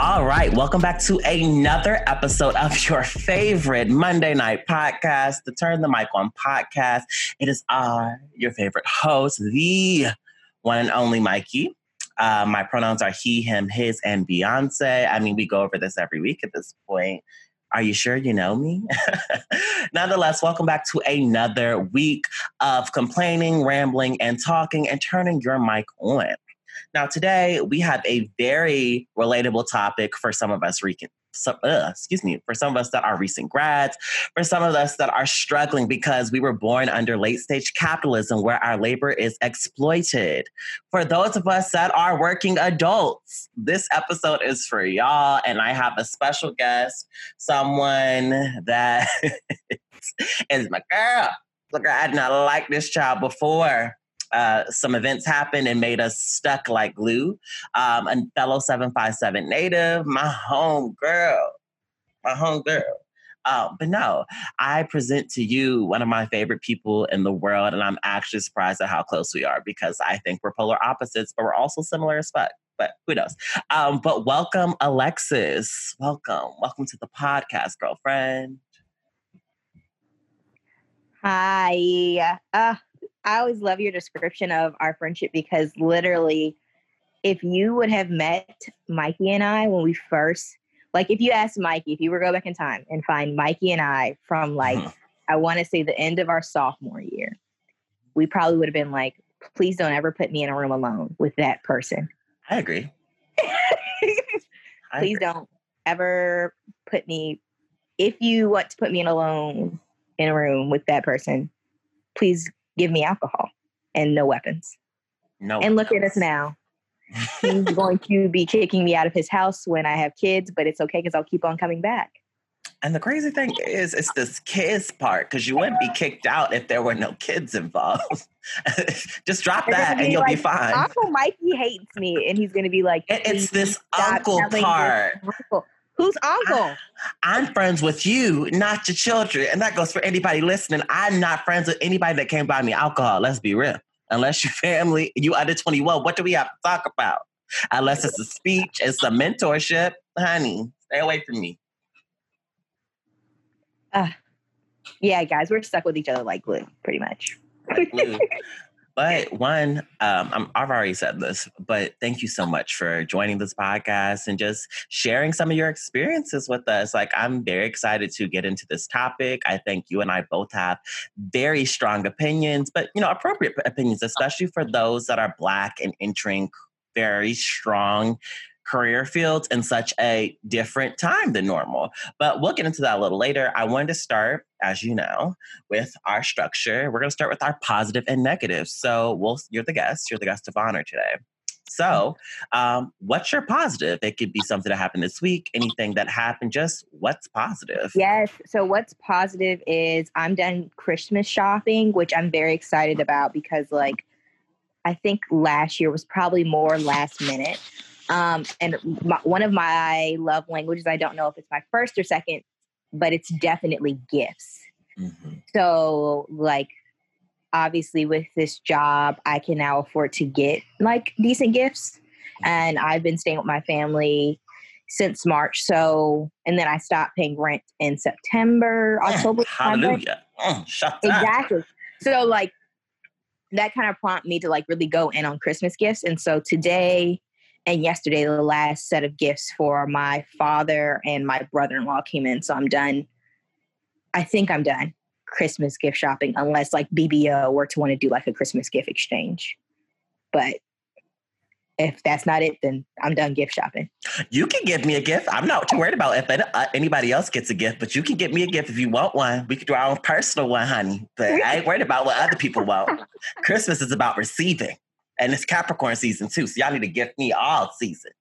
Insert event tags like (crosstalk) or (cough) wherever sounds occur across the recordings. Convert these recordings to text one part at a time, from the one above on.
All right, welcome back to another episode of (laughs) your favorite Monday night podcast, the Turn the Mic On podcast. It is our your favorite host, the one and only Mikey. Uh, my pronouns are he, him, his, and Beyonce. I mean, we go over this every week at this point. Are you sure you know me? (laughs) Nonetheless, welcome back to another week of complaining, rambling, and talking and turning your mic on. Now, today we have a very relatable topic for some of us recent. So, uh, excuse me, for some of us that are recent grads, for some of us that are struggling because we were born under late stage capitalism where our labor is exploited. For those of us that are working adults, this episode is for y'all. And I have a special guest, someone that (laughs) is my girl. Look, I did not like this child before uh, some events happened and made us stuck like glue. Um, a fellow 757 native, my home girl, my home girl. Uh, but no, I present to you one of my favorite people in the world, and I'm actually surprised at how close we are because I think we're polar opposites, but we're also similar as fuck. But who knows? Um, but welcome, Alexis. Welcome. Welcome to the podcast, girlfriend. Hi. Uh, I always love your description of our friendship because literally, if you would have met Mikey and I when we first, like, if you asked Mikey, if you were to go back in time and find Mikey and I from like, uh-huh. I want to say the end of our sophomore year, we probably would have been like, please don't ever put me in a room alone with that person. I agree. (laughs) I please agree. don't ever put me, if you want to put me in alone in a room with that person, please give me alcohol and no weapons. No. And look at us now. He's going to be kicking me out of his house when I have kids, but it's okay because I'll keep on coming back. And the crazy thing is, it's this kids part because you wouldn't be kicked out if there were no kids involved. (laughs) Just drop that and you'll like, be fine. Uncle Mikey hates me, and he's going to be like, "It's this uncle part." Who's uncle? I, am friends with you, not your children. And that goes for anybody listening. I'm not friends with anybody that came buy me alcohol. Let's be real. Unless your (laughs) family, you under 21, what do we have to talk about? Unless it's a speech, it's a mentorship. Honey, stay away from me. Uh, yeah, guys, we're stuck with each other like glue, pretty much. Like glue. (laughs) But one, um, i have already said this, but thank you so much for joining this podcast and just sharing some of your experiences with us. Like, I'm very excited to get into this topic. I think you and I both have very strong opinions, but you know, appropriate opinions, especially for those that are Black and entering very strong career fields in such a different time than normal. But we'll get into that a little later. I wanted to start, as you know, with our structure. We're going to start with our positive and negative. So we'll, you're the guest. You're the guest of honor today. So, um, what's your positive? It could be something that happened this week, anything that happened, just what's positive? Yes. So, what's positive is I'm done Christmas shopping, which I'm very excited about because, like, I think last year was probably more last minute. Um, and my, one of my love languages, I don't know if it's my first or second, but it's definitely gifts. Mm-hmm. So, like, obviously, with this job, I can now afford to get like decent gifts. And I've been staying with my family since March. So, and then I stopped paying rent in September, mm, October. Hallelujah. Mm, exactly. So, like, that kind of prompted me to like really go in on Christmas gifts. And so today, and yesterday the last set of gifts for my father and my brother-in-law came in so i'm done. I think i'm done christmas gift shopping unless like bbo were to want to do like a christmas gift exchange. But if that's not it then i'm done gift shopping. You can give me a gift. I'm not too worried about if uh, anybody else gets a gift but you can get me a gift if you want one. We could do our own personal one honey but i ain't worried about what other people want. (laughs) Christmas is about receiving and it's Capricorn season too. So y'all need to gift me all season.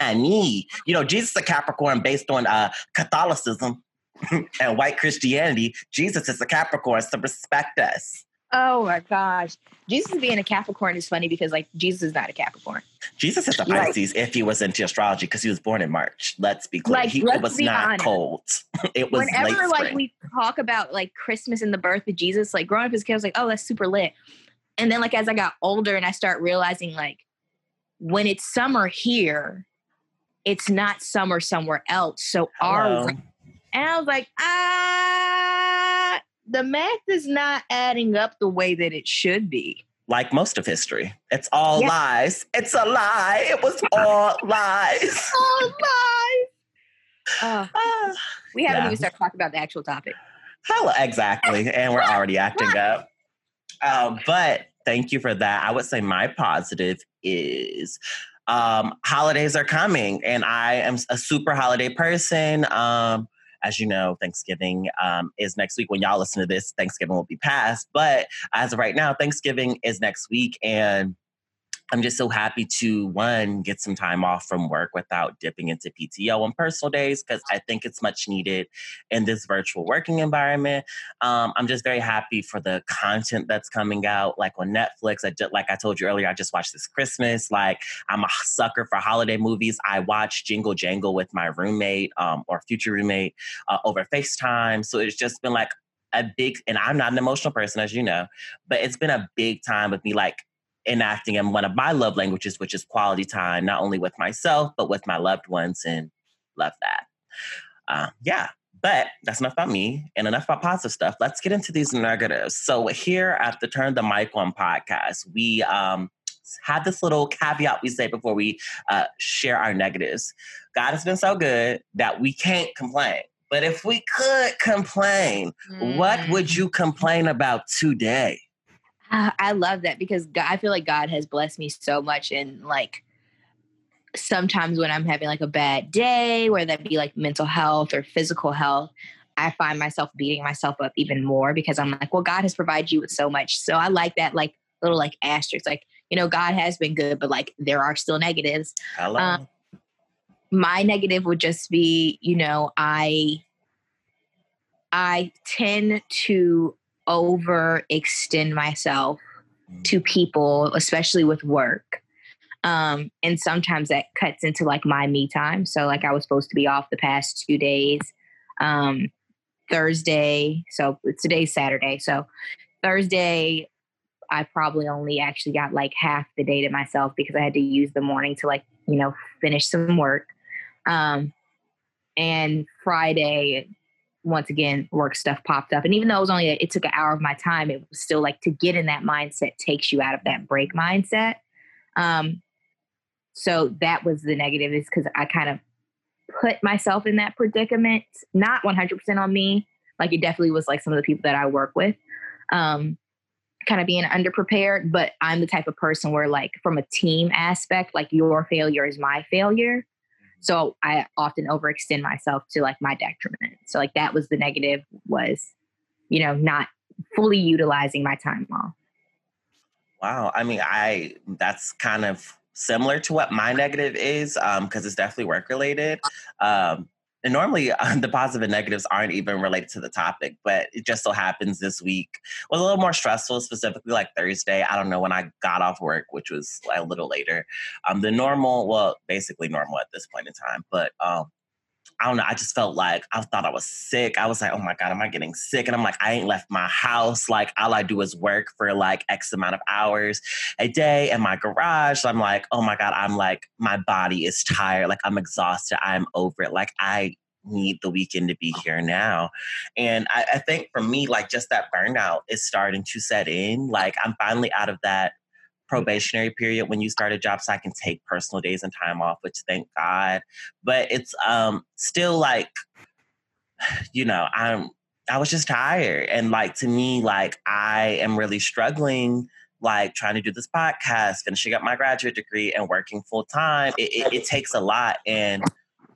I need, you know, Jesus is a Capricorn based on uh, Catholicism (laughs) and white Christianity. Jesus is a Capricorn, so respect us. Oh my gosh. Jesus being a Capricorn is funny because like Jesus is not a Capricorn. Jesus is a Pisces like, if he was into astrology because he was born in March. Let's be clear. Like, he was not honest. cold. (laughs) It was whenever like we talk about like Christmas and the birth of Jesus, like growing up as a kid, I was like, oh, that's super lit. And then like as I got older and I start realizing like when it's summer here, it's not summer somewhere else. So Hello. our and I was like, ah, the math is not adding up the way that it should be. Like most of history, it's all yeah. lies. It's a lie. It was all lies. (laughs) all lies. Uh, uh, (sighs) we haven't yeah. even started talking about the actual topic. Hello, exactly. And we're already acting up. Uh, but thank you for that. I would say my positive is um, holidays are coming, and I am a super holiday person. Um, as you know, Thanksgiving um, is next week. When y'all listen to this, Thanksgiving will be past. But as of right now, Thanksgiving is next week, and I'm just so happy to one get some time off from work without dipping into PTO on personal days because I think it's much needed in this virtual working environment. Um, I'm just very happy for the content that's coming out, like on Netflix. I just, like I told you earlier, I just watched this Christmas. Like I'm a sucker for holiday movies. I watched Jingle Jangle with my roommate um, or future roommate uh, over FaceTime. So it's just been like a big, and I'm not an emotional person, as you know, but it's been a big time with me, like enacting in one of my love languages, which is quality time, not only with myself, but with my loved ones, and love that. Uh, yeah, but that's enough about me and enough about positive stuff. Let's get into these negatives. So, here at the Turn the Mic On podcast, we um, had this little caveat we say before we uh, share our negatives. God has been so good that we can't complain. But if we could complain, mm. what would mm. you complain about today? I love that because God, I feel like God has blessed me so much and like sometimes when I'm having like a bad day, whether that be like mental health or physical health, I find myself beating myself up even more because I'm like, well, God has provided you with so much. So I like that like little like asterisk, like, you know, God has been good, but like there are still negatives. Hello. Um, my negative would just be, you know, I I tend to overextend myself to mm. people, especially with work. Um, and sometimes that cuts into like my me time. So like I was supposed to be off the past two days. Um, Thursday, so today's Saturday. So Thursday, I probably only actually got like half the day to myself because I had to use the morning to like, you know, finish some work. Um, and Friday, once again work stuff popped up. And even though it was only a, it took an hour of my time it was still like to get in that mindset takes you out of that break mindset. Um so that was the negative is because i kind of put myself in that predicament not 100% on me like it definitely was like some of the people that i work with um kind of being underprepared but i'm the type of person where like from a team aspect like your failure is my failure so I often overextend myself to like my detriment. So like that was the negative was, you know, not fully utilizing my time off. Wow. I mean, I that's kind of similar to what my negative is because um, it's definitely work related. Um, and normally (laughs) uh, the positive and negatives aren't even related to the topic, but it just so happens this week was a little more stressful, specifically like Thursday. I don't know when I got off work, which was a little later. Um, the normal, well, basically normal at this point in time, but um, I don't know. I just felt like I thought I was sick. I was like, oh my God, am I getting sick? And I'm like, I ain't left my house. Like, all I do is work for like X amount of hours a day in my garage. So I'm like, oh my God, I'm like, my body is tired. Like, I'm exhausted. I'm over it. Like, I need the weekend to be here now. And I, I think for me, like, just that burnout is starting to set in. Like, I'm finally out of that probationary period when you start a job so I can take personal days and time off, which thank God. But it's um still like, (sighs) you know, I'm I was just tired. And like to me, like I am really struggling like trying to do this podcast, finishing up my graduate degree and working full time. It, it, it takes a lot. And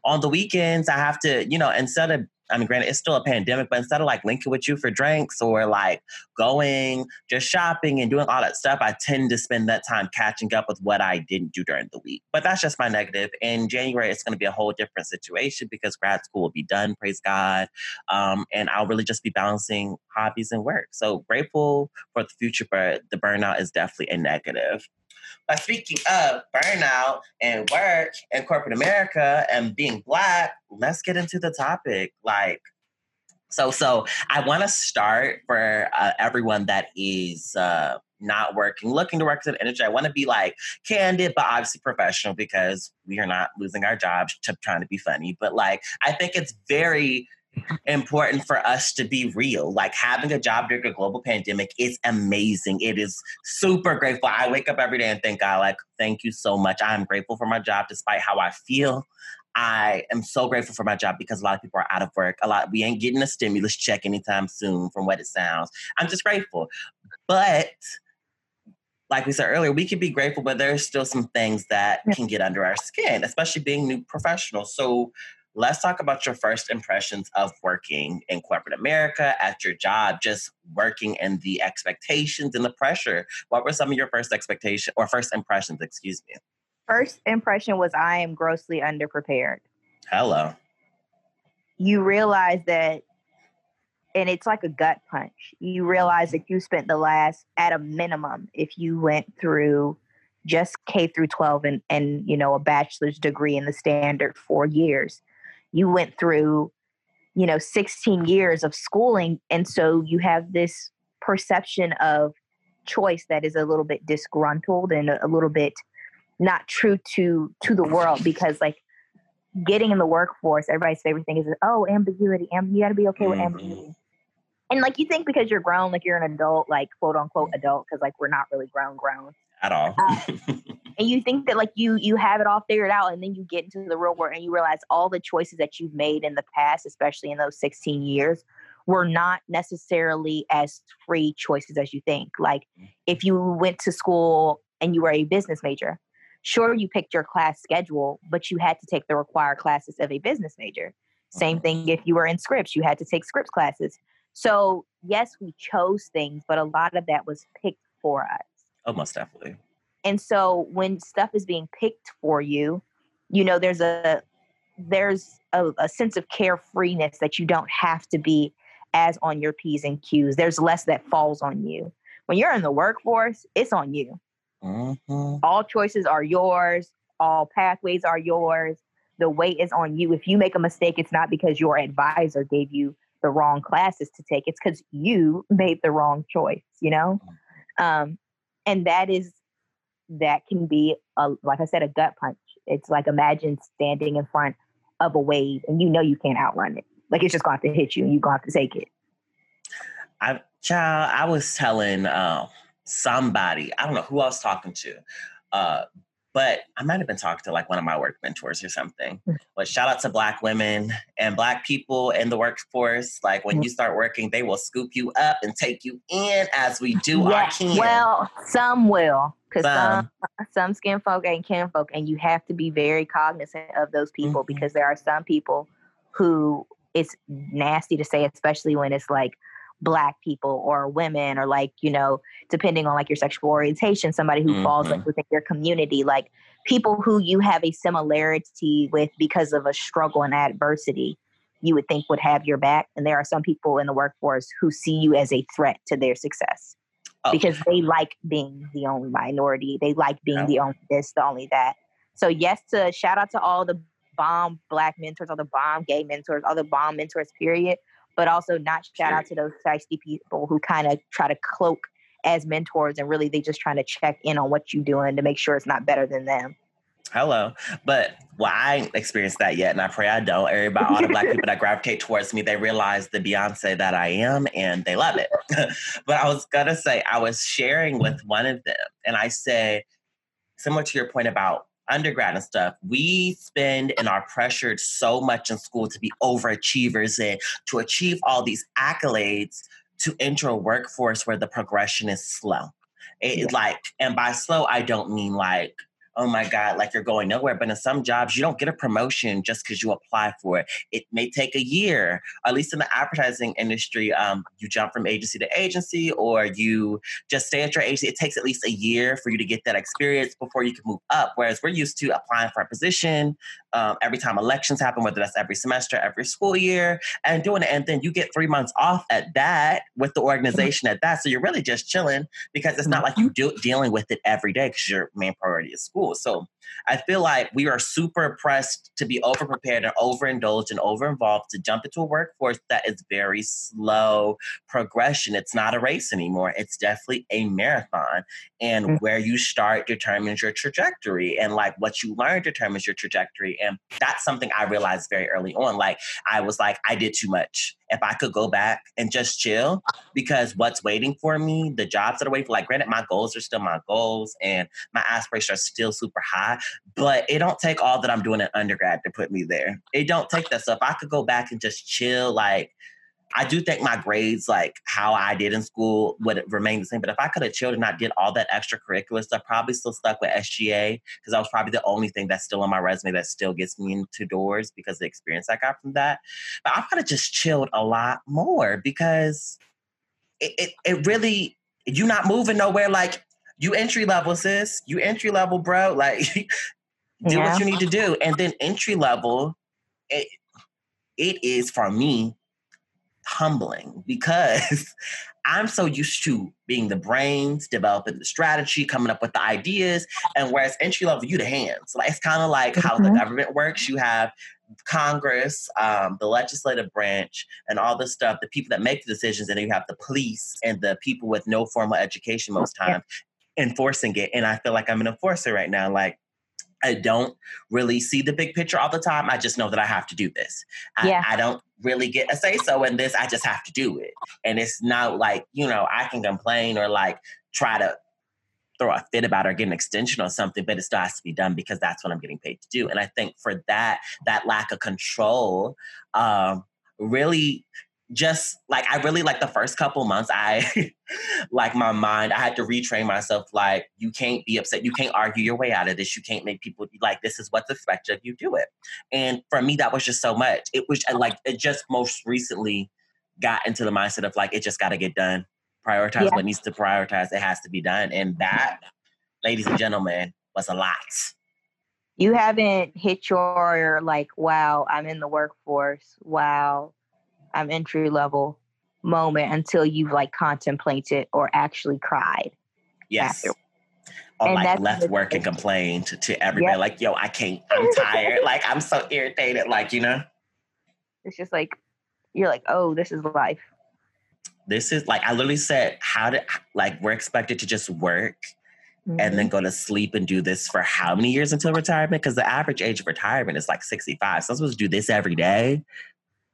on the weekends, I have to, you know, instead of I mean, granted, it's still a pandemic, but instead of like linking with you for drinks or like going just shopping and doing all that stuff, I tend to spend that time catching up with what I didn't do during the week. But that's just my negative. In January, it's going to be a whole different situation because grad school will be done, praise God. Um, and I'll really just be balancing hobbies and work. So grateful for the future, but the burnout is definitely a negative. But speaking of burnout and work and corporate America and being black, let's get into the topic. Like, so so I want to start for uh, everyone that is uh, not working, looking to work in industry. I want to be like candid, but obviously professional because we are not losing our jobs to trying to be funny. But like, I think it's very important for us to be real. Like having a job during a global pandemic is amazing. It is super grateful. I wake up every day and thank God, like, thank you so much. I'm grateful for my job despite how I feel. I am so grateful for my job because a lot of people are out of work. A lot we ain't getting a stimulus check anytime soon, from what it sounds. I'm just grateful. But like we said earlier, we can be grateful, but there's still some things that can get under our skin, especially being new professionals. So let's talk about your first impressions of working in corporate America at your job, just working and the expectations and the pressure. What were some of your first expectations or first impressions, excuse me? First impression was I am grossly underprepared. Hello. You realize that and it's like a gut punch. You realize that you spent the last, at a minimum, if you went through just K through 12 and, and you know a bachelor's degree in the standard four years, you went through, you know, 16 years of schooling, and so you have this perception of choice that is a little bit disgruntled and a, little bit not true to to the world because like getting in the workforce, everybody's favorite thing is, oh, ambiguity. Amb- you got to be okay with ambiguity. Mm-hmm and like you think because you're grown, like you're an adult, like quote unquote adult, because like we're not really grown, grown at all. um, (laughs) and you think that like you you have it all figured out, and then you get into the real world and you realize all the choices that you've made in the past, especially in those 16 years, were not necessarily as free choices as you think. Like mm. if you went to school and you were a business major, sure you picked your class schedule, but you had to take the required classes of a business major. Same mm-hmm. thing if you were in scripts, you had to take scripts classes. So, yes, we chose things, but a lot of that was picked for us. Oh, most definitely. And so when stuff is being picked for you, you know, there's a there's a, a sense of carefreeness that you don't have to be as on your P's and Q's. There's less that falls on you. When you're in the workforce, it's on you. Mm-hmm. All choices are yours, all pathways are yours. The weight is on you. If you make a mistake, it's not because your advisor gave you the wrong classes to take. It's because you made the wrong choice, you know? Mm-hmm. Um, and that is, that can be, a, like I said, a gut punch. It's like imagine standing in front of a wave and you know you can't outrun it. Like it's just going to hit you and you're going to have to take it. I, child, I was telling uh, somebody, I don't know who I was talking to, uh, but I might have been talking to like one of my work mentors or something. Mm. But shout out to Black women and Black people in the workforce. Like when mm. you start working, they will scoop you up and take you in as we do yeah, our kin. Well, some will. Because some. some, some skin folk ain't kin folk, and you have to be very cognizant of those people mm-hmm. because there are some people who it's nasty to say, especially when it's like black people or women or like you know depending on like your sexual orientation somebody who mm-hmm. falls like mm-hmm. within your community like people who you have a similarity with because of a struggle and adversity you would think would have your back and there are some people in the workforce who see you as a threat to their success oh. because they like being the only minority. They like being the only this the only that. So yes to shout out to all the bomb black mentors all the bomb gay mentors all the bomb mentors period. But also not shout out to those feisty people who kind of try to cloak as mentors and really they just trying to check in on what you're doing to make sure it's not better than them. Hello. But well, I ain't experienced that yet, and I pray I don't. Everybody, all the black (laughs) people that gravitate towards me, they realize the Beyonce that I am and they love it. (laughs) but I was gonna say, I was sharing with one of them, and I said, similar to your point about undergrad and stuff, we spend and are pressured so much in school to be overachievers and to achieve all these accolades to enter a workforce where the progression is slow. It, yeah. Like, and by slow, I don't mean like oh my God, like you're going nowhere. But in some jobs, you don't get a promotion just because you apply for it. It may take a year, at least in the advertising industry. Um, you jump from agency to agency or you just stay at your agency. It takes at least a year for you to get that experience before you can move up. Whereas we're used to applying for a position um, every time elections happen, whether that's every semester, every school year, and doing it. And then you get three months off at that with the organization at that. So you're really just chilling because it's not like you do dealing with it every day because your main priority is school. So I feel like we are super pressed to be over prepared and overindulged and over-involved to jump into a workforce that is very slow progression. It's not a race anymore. It's definitely a marathon. And mm-hmm. where you start determines your trajectory. And like what you learn determines your trajectory. And that's something I realized very early on. Like I was like, I did too much. If I could go back and just chill, because what's waiting for me, the jobs that are waiting for, like granted, my goals are still my goals and my aspirations are still super high, but it don't take all that I'm doing in undergrad to put me there. It don't take that. So if I could go back and just chill, like I do think my grades, like how I did in school, would remain the same. But if I could have chilled and not did all that extracurricular stuff, probably still stuck with SGA because that was probably the only thing that's still on my resume that still gets me into doors because the experience I got from that. But I could have just chilled a lot more because it, it, it really, you're not moving nowhere. Like you entry level, sis. You entry level, bro. Like (laughs) do yeah. what you need to do. And then entry level, it, it is for me humbling because (laughs) I'm so used to being the brains, developing the strategy, coming up with the ideas, and whereas entry level, you the hands. Like it's kind of like mm-hmm. how the mm-hmm. government works. You have Congress, um, the legislative branch, and all this stuff, the people that make the decisions, and then you have the police and the people with no formal education most times yeah. enforcing it. And I feel like I'm an enforcer right now. Like I don't really see the big picture all the time. I just know that I have to do this. I, yeah. I don't really get a say so in this. I just have to do it. And it's not like, you know, I can complain or like try to throw a fit about or get an extension or something, but it still has to be done because that's what I'm getting paid to do. And I think for that, that lack of control um, really just like I really like the first couple months, I (laughs) like my mind, I had to retrain myself like you can't be upset, you can't argue your way out of this, you can't make people like this is what's expected you, do it. And for me, that was just so much. It was uh, like it just most recently got into the mindset of like it just gotta get done. Prioritize yeah. what needs to prioritize, it has to be done. And that, ladies and gentlemen, was a lot. You haven't hit your like, wow, I'm in the workforce. Wow, um, entry level moment until you've like contemplated or actually cried. Yes. After. Or and like left work and complained to, to everybody, yep. like, yo, I can't, (laughs) I'm tired. like, I'm so irritated. Like, you know? It's just like, you're like, oh, this is life. This is like, I literally said, how did, like, we're expected to just work mm-hmm. and then mm-hmm. go to sleep and do this for how many years until retirement? Because the average age of retirement is like 65. So I'm supposed to do this every day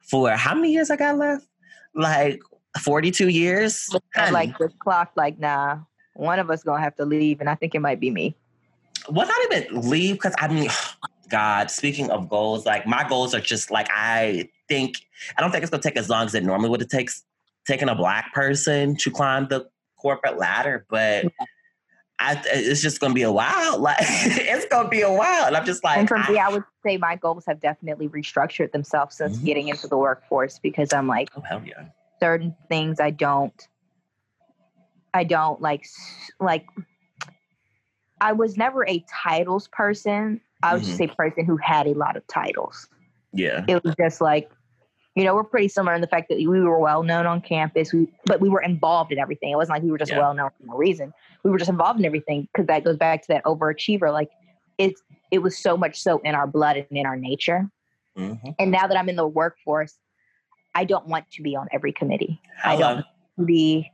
for how many years I got left? Like 42 years? Like the clock, like, nah, one of us gonna have to leave, and I think it might be me. Well, not even leave, because I mean, (sighs) God, speaking of goals, like my goals are just like I think I don't think it's gonna take as long as it normally would it takes taking a black person to climb the corporate ladder, but I, it's just gonna be a while. (laughs) Like it's gonna be a while, and I'm just like. And for I, me, I would say my goals have definitely restructured themselves since mm-hmm. getting into the workforce because I'm like, oh hell yeah, certain things I don't, I don't like, like. I was never a titles person. I was mm-hmm. just a person who had a lot of titles. Yeah, it was just like you know, we're pretty similar in the fact that we were well known on campus, we, but we were involved in everything. It wasn't like we were just yeah. well known for no reason. We were just involved in everything because that goes back to that overachiever. Like it's it was so much so in our blood and in our nature. Mm-hmm. And now that I'm in the workforce, I don't want to be on every committee. I, I don't be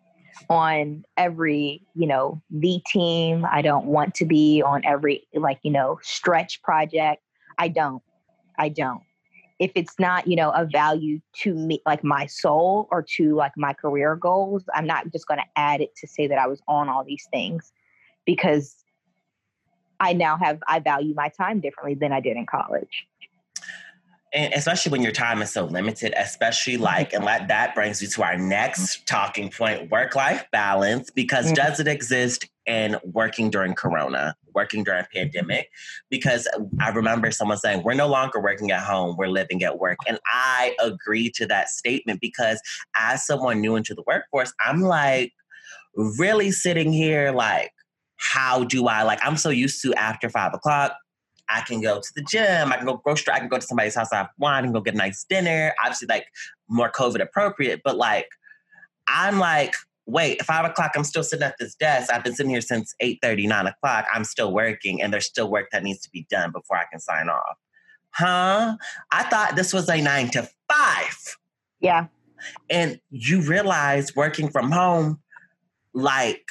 on every, you know, the team. I don't want to be on every like, you know, stretch project. I don't. I don't if it's not you know a value to me like my soul or to like my career goals i'm not just going to add it to say that i was on all these things because i now have i value my time differently than i did in college and especially when your time is so limited, especially mm-hmm. like, and that, that brings you to our next talking point work life balance. Because mm-hmm. does it exist in working during Corona, working during pandemic? Because I remember someone saying, we're no longer working at home, we're living at work. And I agree to that statement because as someone new into the workforce, I'm like, really sitting here, like, how do I, like, I'm so used to after five o'clock, I can go to the gym. I can go grocery. I can go to somebody's house. I have wine and go get a nice dinner. Obviously, like more COVID appropriate, but like I'm like wait, five o'clock, I'm still sitting at this desk. I've been sitting here since 8 30, 9 o'clock. I'm still working, and there's still work that needs to be done before I can sign off. Huh? I thought this was a nine to five. Yeah. And you realize working from home, like,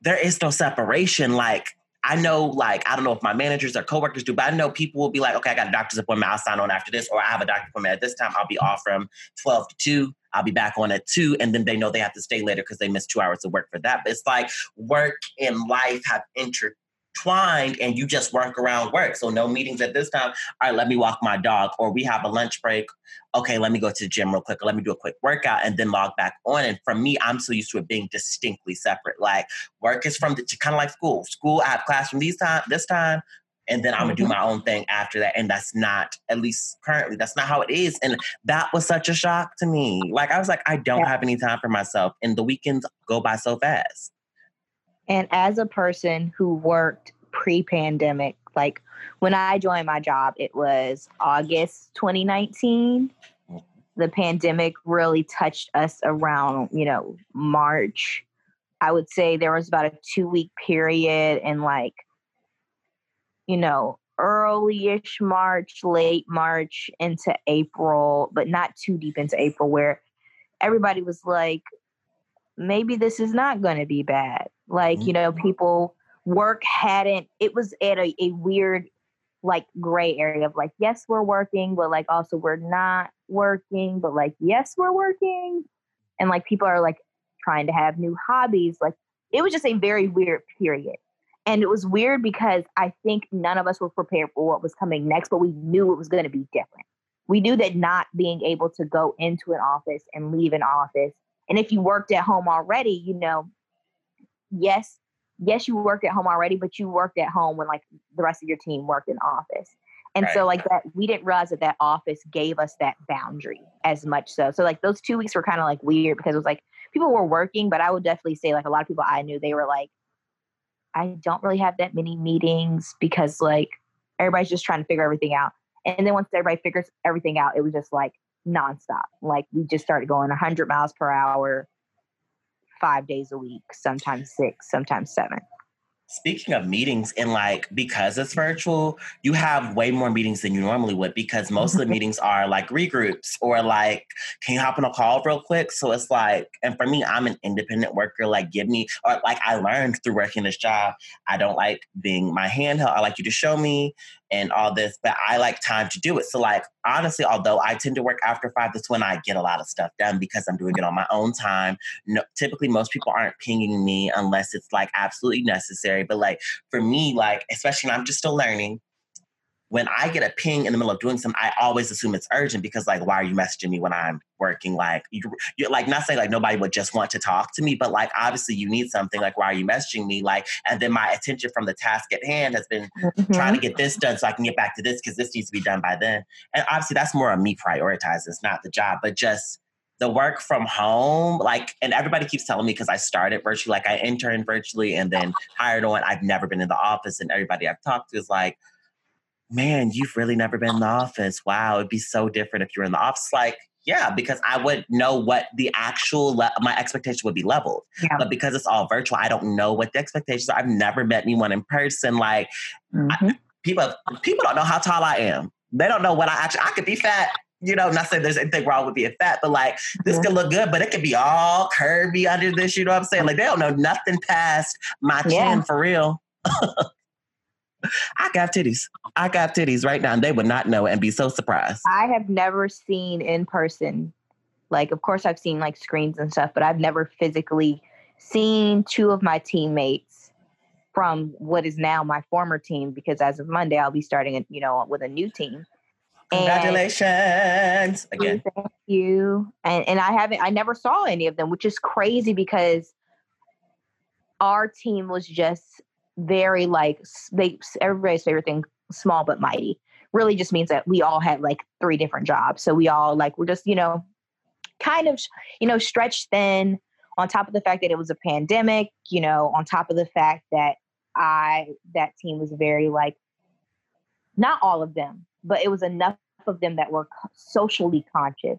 there is no separation. Like, I know, like, I don't know if my managers or coworkers do, but I know people will be like, okay, I got a doctor's appointment. I'll sign on after this, or I have a doctor's appointment at this time. I'll be off from 12 to 2. I'll be back on at 2. And then they know they have to stay later because they missed two hours of work for that. But it's like work and life have intertwined and you just work around work. So no meetings at this time. All right, let me walk my dog. Or we have a lunch break. Okay, let me go to the gym real quick. Or let me do a quick workout and then log back on. And for me, I'm so used to it being distinctly separate. Like work is from the kind of like school. School, I have class from these time this time. And then I'm gonna do mm-hmm. my own thing after that. And that's not, at least currently, that's not how it is. And that was such a shock to me. Like I was like, I don't yeah. have any time for myself. And the weekends go by so fast. And as a person who worked pre pandemic, like when I joined my job, it was August 2019. The pandemic really touched us around, you know, March. I would say there was about a two week period in like, you know, early ish March, late March into April, but not too deep into April, where everybody was like, maybe this is not going to be bad. Like, you know, mm-hmm. people, work hadn't, it was at a, a weird, like, gray area of like, yes, we're working, but like, also we're not working, but like, yes, we're working. And like, people are like trying to have new hobbies. Like, it was just a very weird period. And it was weird because I think none of us were prepared for what was coming next, but we knew it was going to be different. We knew that not being able to go into an office and leave an office and if you worked at home already, you know, yes, yes, you worked at home already, but you worked at home when like the rest of your team worked in office. And right. so like that, we didn't realize that that office gave us that boundary as much so. So like those two weeks were kind of like weird because it was like people were working, but I would definitely say like a lot of people I knew, they were like, I don't really have that many meetings because like everybody's just trying to figure everything out. And then once everybody figures everything out, it was just like, nonstop. Like we just started going 100 miles per hour, five days a week, sometimes six, sometimes seven. Speaking of meetings, and like because it's virtual, you have way more meetings than you normally would because most of the (laughs) meetings are like regroups or like, can you hop on a call real quick? So it's like, and for me, I'm an independent worker. Like, give me, or like I learned through working this job, I don't like being my handheld. I like you to show me and all this, but I like time to do it. So, like, honestly, although I tend to work after five, that's when I get a lot of stuff done because I'm doing it on my own time. No, typically, most people aren't pinging me unless it's like absolutely necessary. But, like, for me, like, especially I'm just still learning, when I get a ping in the middle of doing something, I always assume it's urgent because, like, why are you messaging me when I'm working? Like, you, are like, not saying like nobody would just want to talk to me, but like, obviously, you need something. Like, why are you messaging me? Like, and then my attention from the task at hand has been mm-hmm. trying to get this done so I can get back to this because this needs to be done by then. And obviously, that's more of me prioritizing. It's not the job, but just the work from home, like, and everybody keeps telling me because I started virtually, like, I interned virtually and then hired on. I've never been in the office, and everybody I've talked to is like man, you've really never been in the office. Wow, it'd be so different if you were in the office. Like, yeah, because I would know what the actual le- my expectation would be leveled. Yeah. But because it's all virtual, I don't know what the expectations are. I've never met anyone in person. Like, mm-hmm. I, people people don't know how tall I am. They don't know what I actually. I could be fat. You know, not saying there's anything wrong with being fat, but like this mm-hmm. can look good, but it could be all curvy under this. You know what I'm saying? Like they don't know nothing past my chin yeah. for real. (laughs) I got titties. I got titties right now. And they would not know and be so surprised. I have never seen in person, like, of course, I've seen like screens and stuff, but I've never physically seen two of my teammates from what is now my former team because as of Monday, I'll be starting, you know, with a new team. Congratulations and again. Thank you. And and I haven't I never saw any of them, which is crazy because our team was just very like they everybody's favorite thing, small but mighty. Really just means that we all had like three different jobs. So we all like we're just, you know, kind of, you know, stretched thin on top of the fact that it was a pandemic, you know, on top of the fact that I that team was very like not all of them, but it was enough of them that were socially conscious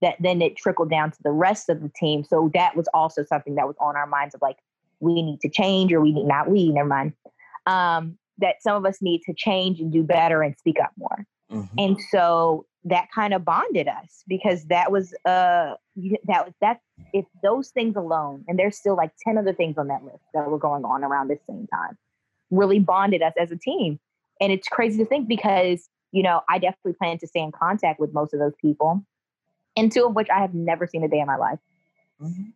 that then it trickled down to the rest of the team. So that was also something that was on our minds of like, we need to change or we need not we, never mind. Um, that some of us need to change and do better and speak up more. Mm-hmm. And so that kind of bonded us because that was uh that was that if those things alone and there's still like 10 other things on that list that were going on around the same time really bonded us as a team and it's crazy to think because you know i definitely plan to stay in contact with most of those people and two of which i have never seen a day in my life mm-hmm.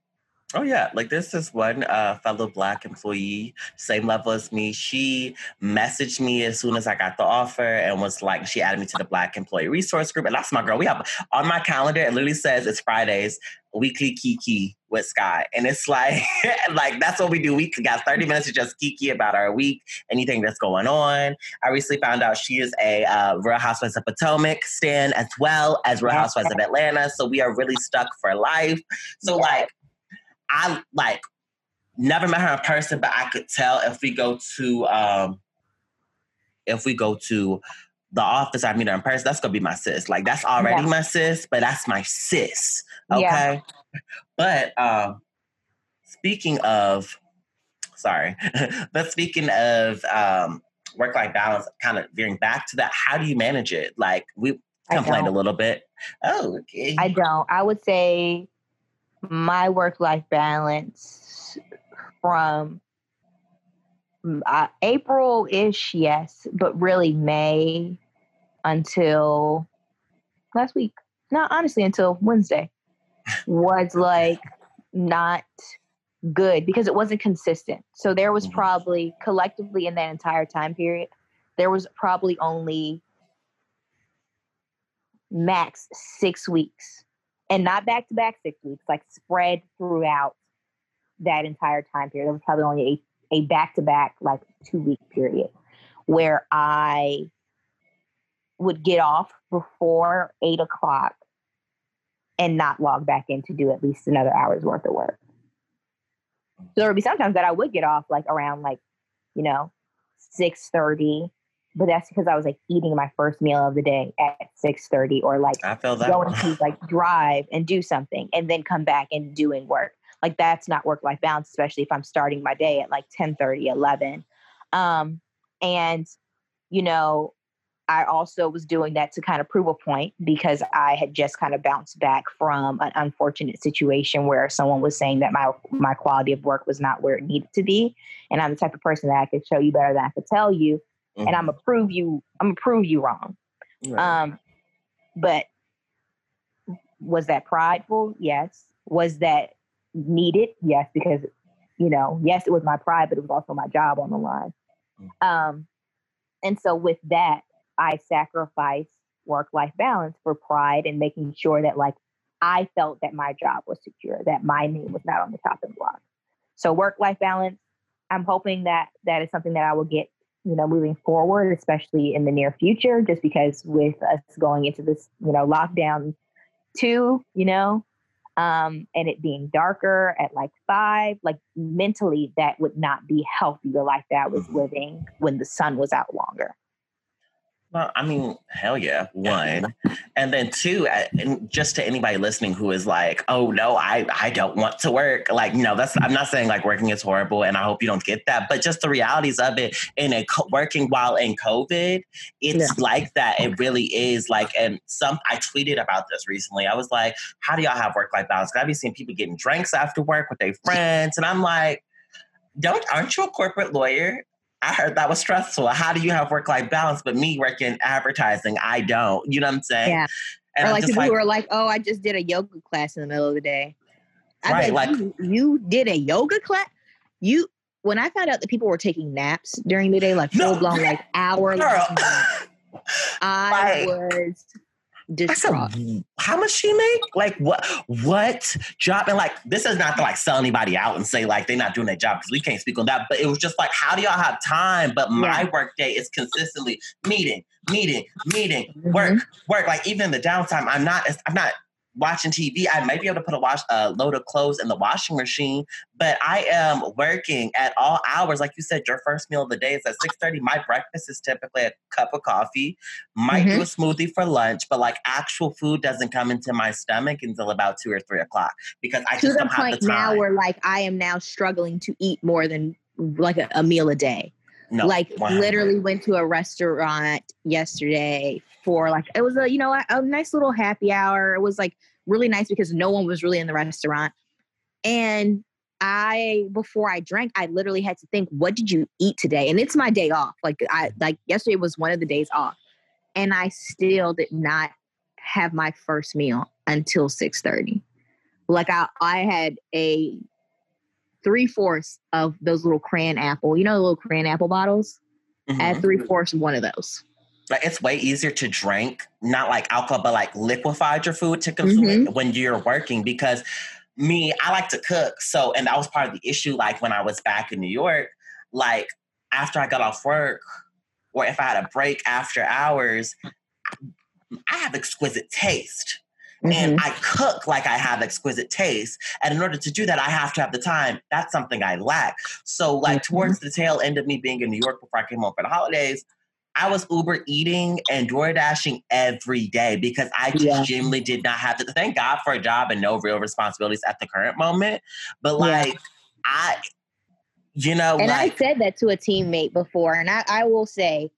Oh yeah, like this is one uh, fellow black employee, same level as me. She messaged me as soon as I got the offer and was like, she added me to the Black Employee Resource Group, and that's my girl. We have on my calendar. It literally says it's Fridays, weekly kiki with Sky, and it's like, (laughs) like that's what we do. We got thirty minutes to just kiki about our week, anything that's going on. I recently found out she is a uh, Real Housewives of Potomac stan as well as Real Housewives of Atlanta, so we are really stuck for life. So like I like never met her in person, but I could tell if we go to um if we go to the office, I meet her in person, that's gonna be my sis. Like that's already yeah. my sis, but that's my sis. Okay. Yeah. But um speaking of sorry, (laughs) but speaking of um work-life balance, kind of veering back to that, how do you manage it? Like we complained a little bit. Oh, okay. I don't. I would say my work life balance from mm, uh, April ish, yes, but really May until last week. No, honestly, until Wednesday was (laughs) like not good because it wasn't consistent. So there was mm-hmm. probably collectively in that entire time period, there was probably only max six weeks and not back to back six weeks, like spread throughout that entire time period. There was probably only a, a back to back, like two week period where I would get off before eight o'clock and not log back in to do at least another hour's worth of work. So there would be sometimes that I would get off like around like, you know, six thirty but that's because I was like eating my first meal of the day at six thirty, or like I feel that going to like drive and do something, and then come back and doing work. Like that's not work life balance, especially if I'm starting my day at like 10 30, 11. Um, and you know, I also was doing that to kind of prove a point because I had just kind of bounced back from an unfortunate situation where someone was saying that my my quality of work was not where it needed to be, and I'm the type of person that I could show you better than I could tell you mm-hmm. and I'm gonna prove you. I'm gonna prove you wrong. Right. Um, but was that prideful? Yes. Was that needed? Yes, because you know, yes, it was my pride, but it was also my job on the line. Mm-hmm. Um, and so with that, I sacrificed work life balance for pride and making sure that like I felt that my job was secure, that my name was not on the chopping block. So work life balance, I'm hoping that that is something that I will get you know, moving forward, especially in the near future, just because with us going into this, you know, lockdown two, you know, um, and it being darker at like five, like mentally, that would not be healthy, the life that I was mm-hmm. living when the sun was out longer. Well, I mean, hell yeah, one, and then two, and just to anybody listening who is like, "Oh no, I I don't want to work." Like, no, that's I'm not saying like working is horrible, and I hope you don't get that, but just the realities of it in a working while in COVID, it's yeah. like that. It really is like, and some I tweeted about this recently. I was like, "How do y'all have work life balance?" Because I be seeing people getting drinks after work with their friends, and I'm like don't aren't you a corporate lawyer I heard that was stressful. How do you have work life balance? But me working advertising, I don't. You know what I'm saying? Yeah. And or like people like, who are like, oh, I just did a yoga class in the middle of the day. I right, like you, you, did a yoga class. You when I found out that people were taking naps during the day, like full no, blown, like hour long, (laughs) I right. was distraught. Said, how much she make? Like what? What job? And like this is not to like sell anybody out and say like they're not doing their job because we can't speak on that. But it was just like, how do y'all have time? But my yeah. work day is consistently meeting, meeting, meeting, mm-hmm. work, work. Like even in the downtime, I'm not. I'm not watching TV, I might be able to put a wash a load of clothes in the washing machine, but I am working at all hours. Like you said, your first meal of the day is at 6:30. My breakfast is typically a cup of coffee, might mm-hmm. do a smoothie for lunch, but like actual food doesn't come into my stomach until about two or three o'clock because I to just don't have the time. now where like I am now struggling to eat more than like a, a meal a day. No, like 100. literally went to a restaurant yesterday for like it was a you know a, a nice little happy hour. It was like really nice because no one was really in the restaurant. And I before I drank, I literally had to think, what did you eat today? And it's my day off. Like I like yesterday was one of the days off. And I still did not have my first meal until 6:30. Like I I had a three fourths of those little cran apple, you know, the little cran apple bottles. Mm-hmm. Had three fourths of one of those like it's way easier to drink, not like alcohol, but like liquefied your food to consume mm-hmm. it when you're working because me, I like to cook. So, and that was part of the issue. Like when I was back in New York, like after I got off work, or if I had a break after hours, I have exquisite taste. Mm-hmm. And I cook like I have exquisite taste. And in order to do that, I have to have the time. That's something I lack. So, like, mm-hmm. towards the tail end of me being in New York before I came home for the holidays, I was Uber eating and door dashing every day because I just yeah. genuinely did not have to. Thank God for a job and no real responsibilities at the current moment. But like, yeah. I, you know, and like, I said that to a teammate before, and I, I will say,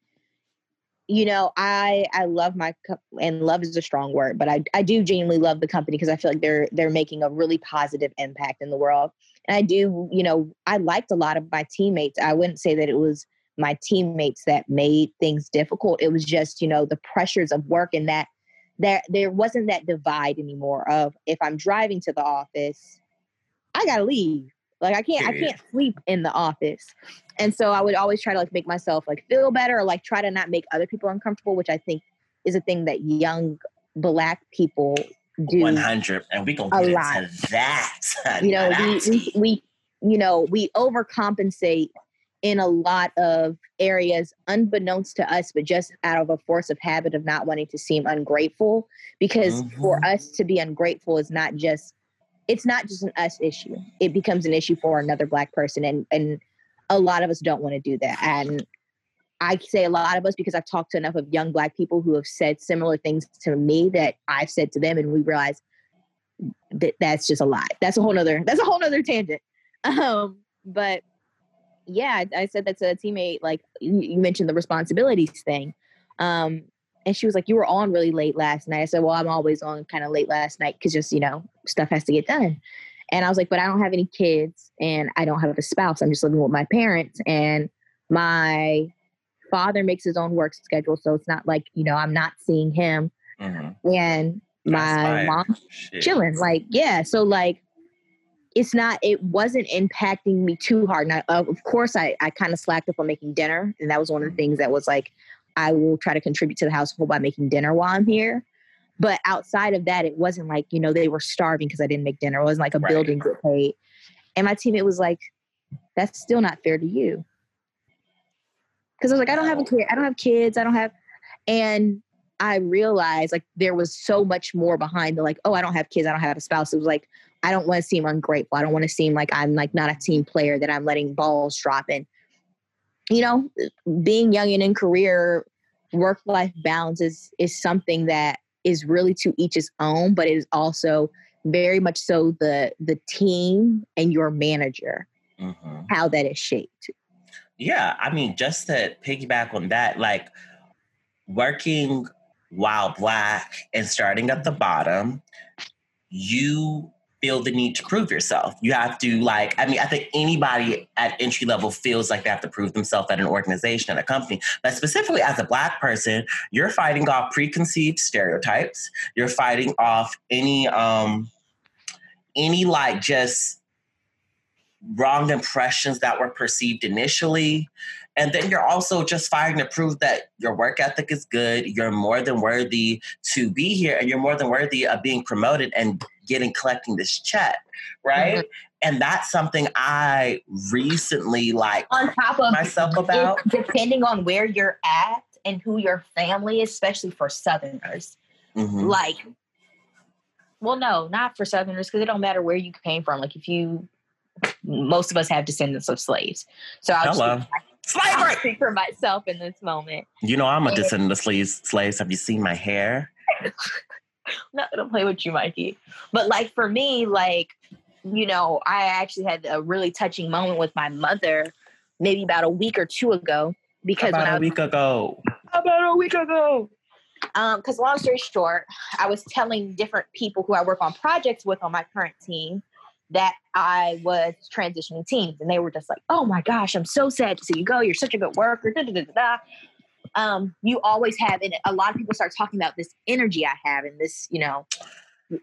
you know, I I love my and love is a strong word, but I I do genuinely love the company because I feel like they're they're making a really positive impact in the world. And I do, you know, I liked a lot of my teammates. I wouldn't say that it was my teammates that made things difficult. It was just, you know, the pressures of work and that that there wasn't that divide anymore of if I'm driving to the office, I gotta leave. Like I can't I can't sleep in the office. And so I would always try to like make myself like feel better or like try to not make other people uncomfortable, which I think is a thing that young black people do 100 and we gonna get lot. into that you know we, we, we you know we overcompensate in a lot of areas unbeknownst to us but just out of a force of habit of not wanting to seem ungrateful because mm-hmm. for us to be ungrateful is not just it's not just an us issue. It becomes an issue for another black person and and a lot of us don't want to do that. And i say a lot of us because i've talked to enough of young black people who have said similar things to me that i've said to them and we realize that that's just a lie. That's a whole nother that's a whole nother tangent. (laughs) Um but yeah, I said that to a teammate. Like you mentioned the responsibilities thing, um, and she was like, "You were on really late last night." I said, "Well, I'm always on kind of late last night because just you know stuff has to get done." And I was like, "But I don't have any kids, and I don't have a spouse. I'm just living with my parents, and my father makes his own work schedule, so it's not like you know I'm not seeing him, mm-hmm. and my mom chilling. Like, yeah, so like." it's not it wasn't impacting me too hard now of course i i kind of slacked up on making dinner and that was one of the mm-hmm. things that was like i will try to contribute to the household by making dinner while i'm here but outside of that it wasn't like you know they were starving because i didn't make dinner it wasn't like a right. building get paid and my teammate was like that's still not fair to you because i was like i don't have a kid i don't have kids i don't have and i realized like there was so much more behind the like oh i don't have kids i don't have a spouse it was like I don't want to seem ungrateful. I don't want to seem like I'm like not a team player that I'm letting balls drop in. You know, being young and in career, work life balance is is something that is really to each his own, but it is also very much so the the team and your manager mm-hmm. how that is shaped. Yeah, I mean, just to piggyback on that, like working while black and starting at the bottom, you feel the need to prove yourself. You have to like, I mean, I think anybody at entry level feels like they have to prove themselves at an organization, at a company. But specifically as a black person, you're fighting off preconceived stereotypes. You're fighting off any um any like just wrong impressions that were perceived initially. And then you're also just firing to prove that your work ethic is good. You're more than worthy to be here, and you're more than worthy of being promoted and getting collecting this check, right? Mm-hmm. And that's something I recently like on top of myself about. Depending on where you're at and who your family is, especially for Southerners, mm-hmm. like well, no, not for Southerners because it don't matter where you came from. Like if you, most of us have descendants of slaves. So I'll Hello. Slavery. I'll speak for myself in this moment. You know I'm a descendant of slaves. Slaves. Have you seen my hair? I'm (laughs) not gonna play with you, Mikey. But like for me, like you know, I actually had a really touching moment with my mother, maybe about a week or two ago, because About when I a was week ago. about a week ago. Um, because long story short, I was telling different people who I work on projects with on my current team that I was transitioning teams, and they were just like, "Oh my gosh, I'm so sad to see you go. You're such a good worker." Da, da, da, da. Um, you always have, and a lot of people start talking about this energy I have, and this, you know,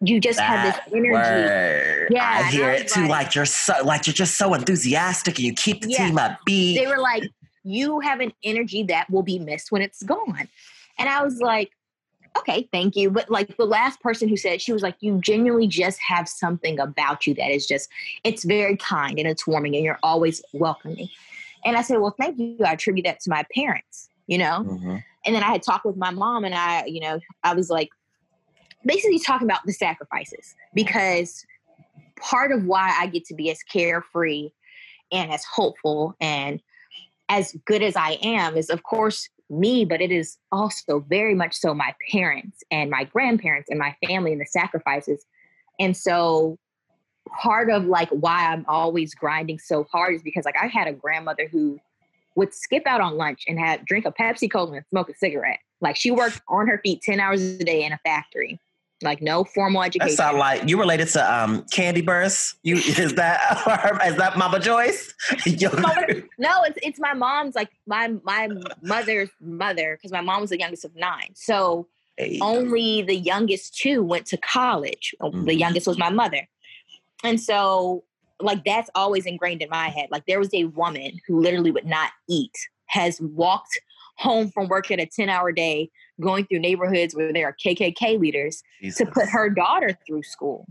you just have this energy. Word. Yeah, I hear it too. like- Like, you're so, like you're just so enthusiastic, and you keep the Yeah. team upbeat. They were like, "You have an energy that will be missed when it's gone," and I was like, "Okay, thank you." But like the last person who said, she was like, "You genuinely just have something about you that is just, it's very kind and it's warming, and you're always welcoming." And I said, "Well, thank you. I attribute that to my parents." You know, Mhm. and then I had talked with my mom, and I, you know, I was like, basically talking about the sacrifices because part of why I get to be as carefree and as hopeful and as good as I am is, of course, me, but it is also very much so my parents and my grandparents and my family and the sacrifices. And so part of like why I'm always grinding so hard is because like I had a grandmother who would skip out on lunch and have drink a Pepsi Cola and smoke a cigarette. Like she worked on her feet 10 hours a day in a factory. Like no formal education. sound like you related to um Kandi Burruss. You (laughs) is that (laughs) is that Mama Joyce? (laughs) No, it's it's my mom's like my my mother's mother because my mom was the youngest of nine. So Hey. only the youngest two went to college. Uh, Mhm. The youngest was my mother, and so like that's always ingrained in my head. Like there was a woman who literally would not eat, has walked home from work at a ten hour day, going through neighborhoods where there are KKK leaders to put her daughter through school.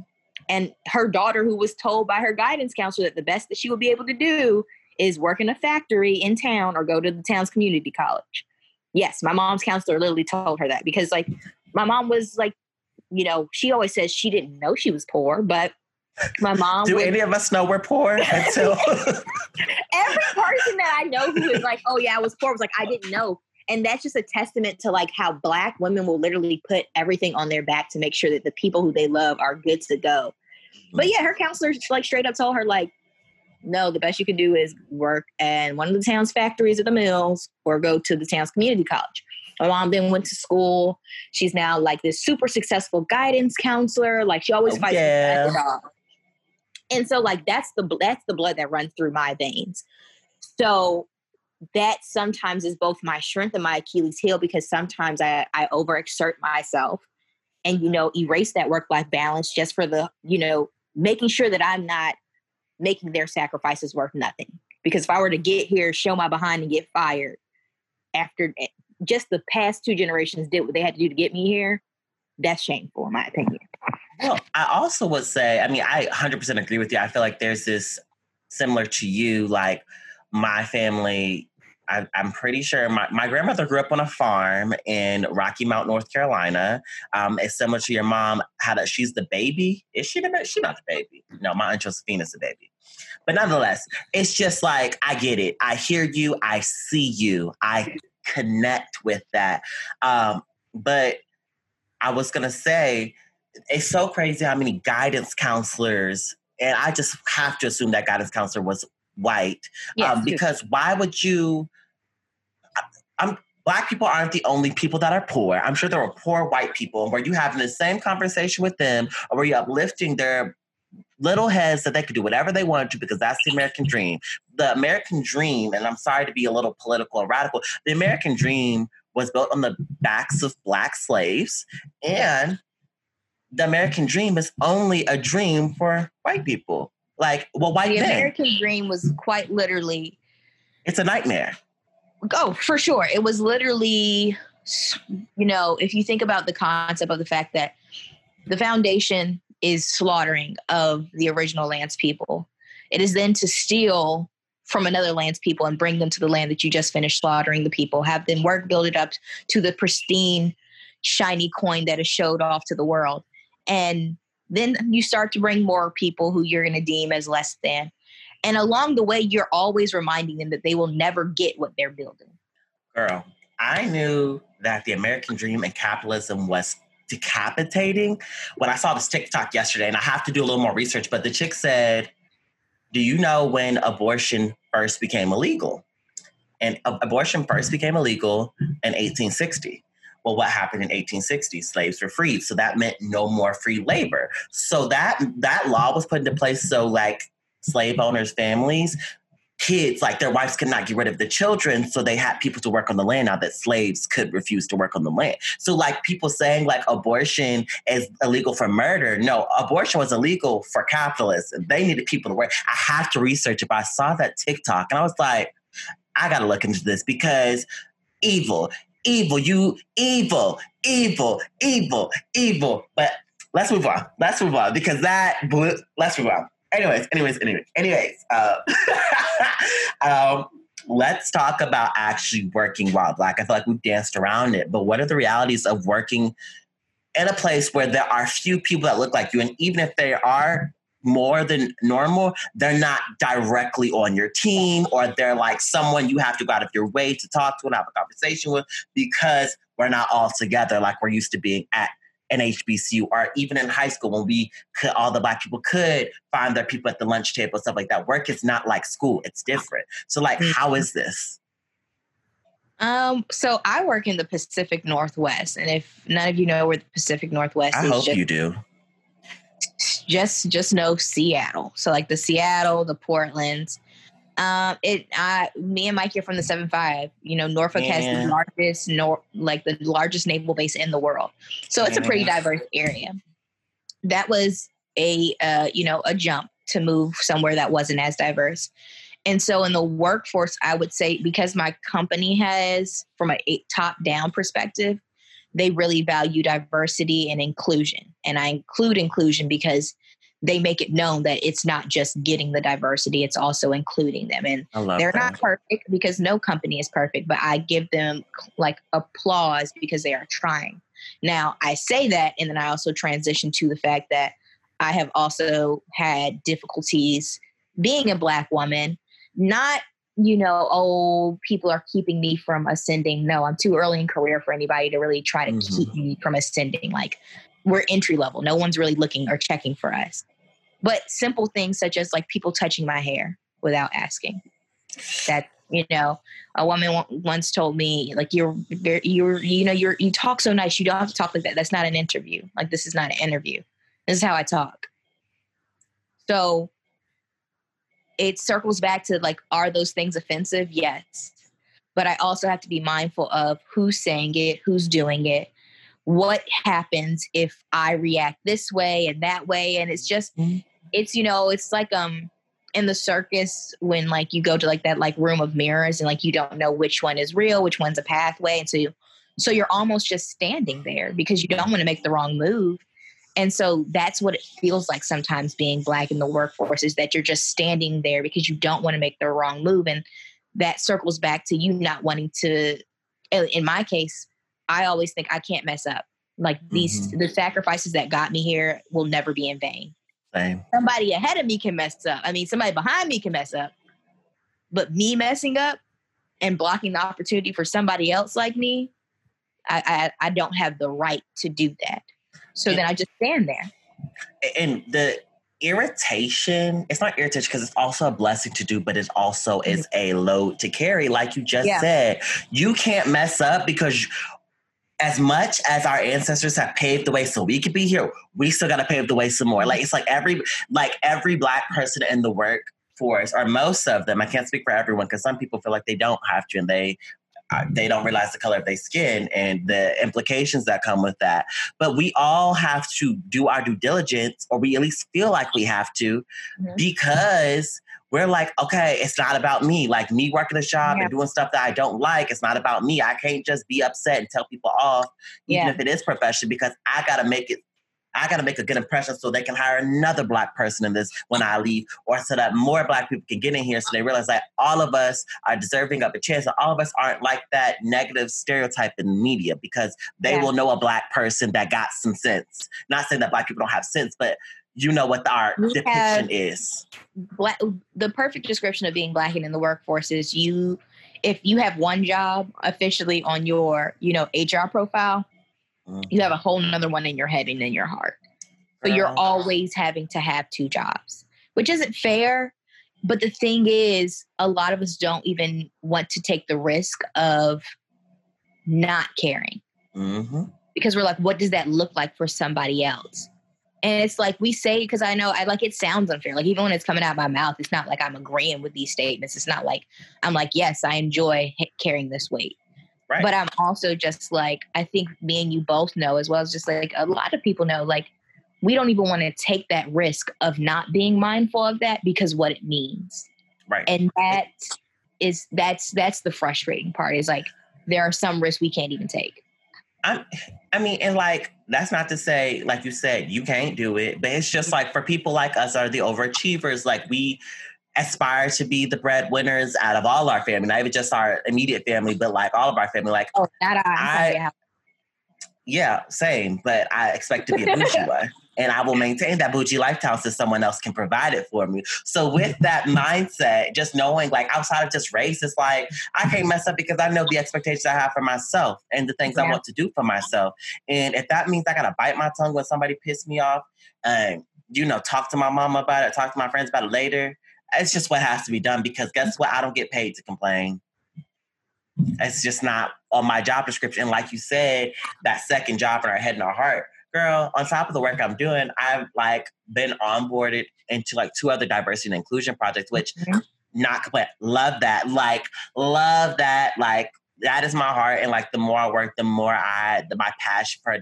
And her daughter, who was told by her guidance counselor that the best that she would be able to do is work in a factory in town or go to the town's community college. Yes, my mom's counselor literally told her that because, like, my mom was like, you know, she always says she didn't know she was poor, but my mom Do would- any of us know we're poor (laughs) until every person that I know who is like, oh yeah, I was poor was like, I didn't know. And that's just a testament to like how black women will literally put everything on their back to make sure that the people who they love are good to go. But mm-hmm. yeah, her counselor like straight up told her like, no, the best you can do is work at one of the town's factories or the mills or go to the town's community college. My mom then went to school. She's now like this super successful guidance counselor. Like she always Oh, fights yeah. with the underdog. And so like that's the that's the blood that runs through my veins. So that sometimes is both my strength and my Achilles heel because sometimes I, I overexert myself and you know erase that work life balance just for the you know making sure that I'm not making their sacrifices worth nothing. Because if I were to get here, show my behind and get fired after eh, just the past two generations did what they had to do to get me here, that's shameful in my opinion. Well, I also would say, I mean, I 100% agree with you. I feel like there's this similar to you, like my family. I, I'm pretty sure my, my grandmother grew up on a farm in Rocky Mount, North Carolina. Um, it's similar to your mom. How a, she's the baby. Is she the baby? She's not the baby. No, my aunt Josephine's the baby. But nonetheless, it's just like I get it. I hear you. I see you. I connect with that. Um, but I was gonna say it's so crazy how many guidance counselors, and I just have to assume that guidance counselor was white, Yes, um, because why would you? I'm black people aren't the only people that are poor. I'm sure there are poor white people. Were you having the same conversation with them, or were you uplifting their little heads that they could do whatever they wanted to because that's the American dream? The American dream, and I'm sorry to be a little political and radical. The American dream was built on the backs of black slaves, and the American dream is only a dream for white people. Like, well, why the men. American dream was quite literally it's a nightmare. Oh, for sure. It was literally, you know, if you think about the concept of the fact that the foundation is slaughtering of the original land's people, it is then to steal from another land's people and bring them to the land that you just finished slaughtering the people, have them work, build it up to the pristine, shiny coin that is showed off to the world. And then you start to bring more people who you're going to deem as less than. And along the way, you're always reminding them that they will never get what they're building. Girl, I knew that the American dream and capitalism was decapitating when I saw this TikTok yesterday, and I have to do a little more research, but the chick said, Do you know when abortion first became illegal? And abortion first became illegal in 1860. Well, what happened in 1860? Slaves were freed, so that meant no more free labor. So that that law was put into place so like slave owners' families kids, like their wives could not get rid of the children, so they had people to work on the land now that slaves could refuse to work on the land. So, like people saying like abortion is illegal for murder. No, abortion was illegal for capitalists. They needed people to work. I have to research it. But I saw that TikTok and I was like, I gotta look into this because evil, evil, you evil, evil, evil, evil. But let's move on. Let's move on because that blew, let's move on anyways, anyways, anyways, anyways. Uh, (laughs) um, let's talk about actually working while black. I feel like we've danced around it, but what are the realities of working in a place where there are few people that look like you, and even if they are more than normal, they're not directly on your team, or they're like someone you have to go out of your way to talk to and have a conversation with because we're not all together like we're used to being at an HBCU or even in high school when we could, all the black people could find their people at the lunch table, stuff like that. Work is not like school; it's different. So, like, mm-hmm. how is this? Um, so I work in the Pacific Northwest, and if none of you know where the Pacific Northwest is I is, hope just, you do. Just, just know Seattle. So, like the Seattle, the Portlands, um, it I me and Mike are from the seven five. You know, Norfolk yeah. has the largest nor like the largest naval base in the world. So it's yeah. a pretty diverse area. That was a uh, you know, a jump to move somewhere that wasn't as diverse. And so in the workforce, I would say because my company has from a top down perspective, they really value diversity and inclusion. And I include inclusion because they make it known that it's not just getting the diversity, it's also including them. And they're that. not perfect because no company is perfect, but I give them like applause because they are trying. Now, I say that, and then I also transition to the fact that I have also had difficulties being a Black woman, not you know, oh, people are keeping me from ascending. No, I'm too early in career for anybody to really try to mm-hmm. keep me from ascending. Like we're entry level. No one's really looking or checking for us. But simple things such as like people touching my hair without asking. That you know, a woman once told me like you're you're you know you're you talk so nice. You don't have to talk like that. That's not an interview. Like this is not an interview. This is how I talk. So it circles back to like, are those things offensive? Yes. But I also have to be mindful of who's saying it, who's doing it, what happens if I react this way and that way. And it's just, mm-hmm it's you know it's like um in the circus when like you go to like that like room of mirrors and like you don't know which one is real which one's a pathway and so you so you're almost just standing there because you don't want to make the wrong move. And so that's what it feels like sometimes being black in the workforce is that you're just standing there because you don't want to make the wrong move and that circles back to you not wanting to in my case i always think i can't mess up. Like these mm-hmm. the sacrifices that got me here will never be in vain same. Somebody ahead of me can mess up. I mean, somebody behind me can mess up. But me messing up and blocking the opportunity for somebody else like me, I, I, I don't have the right to do that. So and, then I just stand there. And the irritation, it's not irritation because it's also a blessing to do, but it also mm-hmm. is a load to carry. Like you just yeah. said, you can't mess up because as much as our ancestors have paved the way so we could be here, we still got to pave the way some more. Like it's like every like every black person in the workforce, or most of them. I can't speak for everyone because some people feel like they don't have to, and they uh, they don't realize the color of their skin and the implications that come with that. But we all have to do our due diligence, or we at least feel like we have to, mm-hmm. because we're like, okay, it's not about me. Like me working a job yeah. and doing stuff that I don't like, it's not about me. I can't just be upset and tell people off, even yeah. if it is professional, because I got to make it I got to make a good impression so they can hire another black person in this when I leave, or so that more black people can get in here so they realize that all of us are deserving of a chance, and all of us aren't like that negative stereotype in the media because they yeah. will know a black person that got some sense. Not saying that black people don't have sense, but you know what our we depiction is. Black, the perfect description of being black and in the workforce is you if you have one job officially on your, you know, HR profile, mm-hmm. you have a whole nother one in your head and in your heart. So you're always having to have two jobs, which isn't fair. But the thing is, a lot of us don't even want to take the risk of not caring. Mm-hmm. Because we're like, what does that look like for somebody else? And it's like we say, because I know I like it sounds unfair. Like even when it's coming out of my mouth, it's not like I'm agreeing with these statements. It's not like I'm like, yes, I enjoy carrying this weight. Right. But I'm also just like, I think me and you both know, as well as just like a lot of people know, like we don't even want to take that risk of not being mindful of that because what it means. Right. And that is that's that's the frustrating part is like there are some risks we can't even take. I'm, I mean, and like that's not to say, like you said, you can't do it, but it's just like for people like us are the overachievers, like we aspire to be the breadwinners out of all our family, not even just our immediate family, but like all of our family. Like, oh, that I, I yeah, same, but I expect to be a (laughs) bougie one and I will maintain that bougie lifestyle so someone else can provide it for me. So with that mindset, just knowing like outside of just race, it's like I can't mess up because I know the expectations I have for myself and the things yeah. I want to do for myself. And if that means I gotta bite my tongue when somebody pissed me off, and you know, talk to my mom about it, talk to my friends about it later. It's just what has to be done because guess what? I don't get paid to complain. It's just not on my job description. Like you said, that second job in our head and our heart girl, on top of the work I'm doing, I've like been onboarded into like two other diversity and inclusion projects, which mm-hmm. not complete. Love that. Like, love that. Like, that is my heart. And like, the more I work, the more I, the, my passion for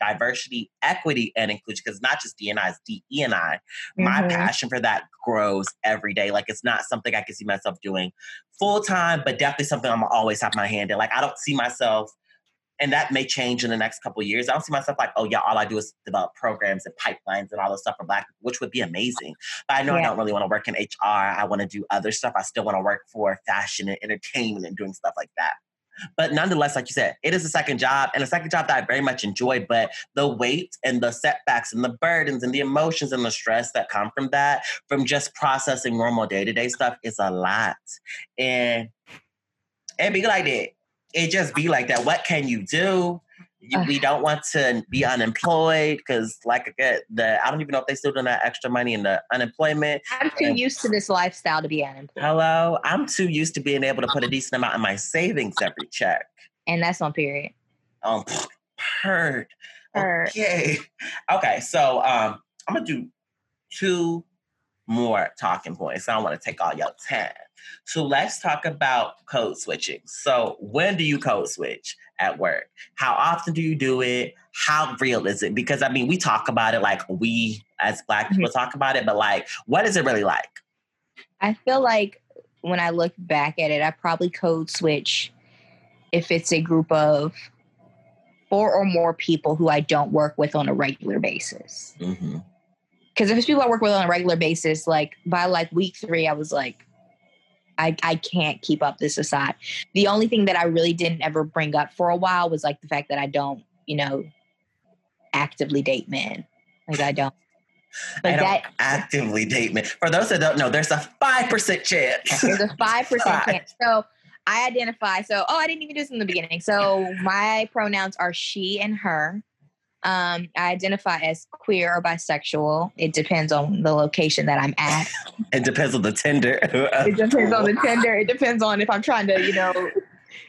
diversity, equity, and inclusion, because not just DNI, it's DE and I. Mm-hmm. My passion for that grows every day. Like, it's not something I can see myself doing full time, but definitely something I'm always have my hand in. Like, I don't see myself and that may change in the next couple years. I don't see myself like, oh yeah, all I do is develop programs and pipelines and all this stuff for Black people, which would be amazing. But I know yeah. I don't really want to work in HR. I want to do other stuff. I still want to work for fashion and entertainment and doing stuff like that. But nonetheless, like you said, it is a second job and a second job that I very much enjoy. But the weight and the setbacks and the burdens and the emotions and the stress that come from that, from just processing normal day to day stuff, is a lot. And and be like that it just be like that. What can you do? You, we don't want to be unemployed because, like I the I don't even know if they still doing that extra money in the unemployment. I'm too and, used to this lifestyle to be unemployed. Hello, I'm too used to being able to put a decent amount in my savings every check. And that's on period. Um, heard. Okay. Okay. So um, I'm gonna do two more talking points. I don't want to take all your time. So let's talk about code switching. So when do you code switch at work? How often do you do it? How real is it? Because I mean, we talk about it like we as Black people mm-hmm. talk about it, but like, what is it really like? I feel like when I look back at it, I probably code switch if it's a group of four or more people who I don't work with on a regular basis. Mm-hmm because if it's people I work with on a regular basis, like by like week three, I was like, I, I can't keep up this aside. The only thing that I really didn't ever bring up for a while was like the fact that I don't, you know, actively date men. Like I don't. (laughs) Like I don't that, actively date men. For those that don't know, there's a five percent chance. There's a (laughs) five percent chance. So I identify. So oh, I didn't even do this in the beginning. So my pronouns are she and her. Um, I identify as queer or bisexual. It depends on the location that I'm at. (laughs) It depends on the Tinder. it depends on the Tinder. It depends on if I'm trying to, you know.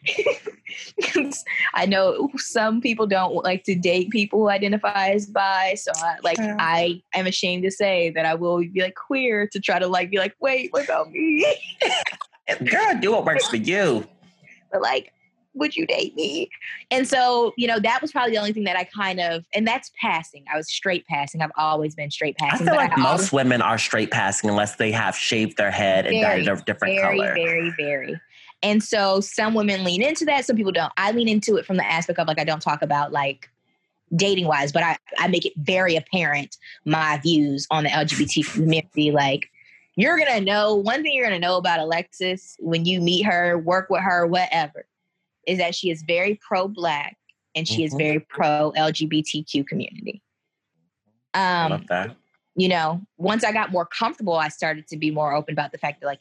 (laughs) I know some people don't like to date people who identify as bi, so I, like yeah. I am ashamed to say that I will be like queer to try to like be like, wait, what about me? (laughs) Girl, do what works for you. But like would you date me? And so, you know, that was probably the only thing that I kind of, and that's passing. I was straight passing. I've always been straight passing. I feel like I most always, women are straight passing unless they have shaved their head very, and dyed a different very, color. Very, very, And so some women lean into that, some people don't. I lean into it from the aspect of like, I don't talk about like dating wise, but I, I make it very apparent my views on the LGBT community. Like, you're gonna know one thing you're gonna know about Alexis when you meet her, work with her, whatever, is that she is very pro black and she mm-hmm. is very pro LGBTQ community. Um, love that. You know, once I got more comfortable, I started to be more open about the fact that, like,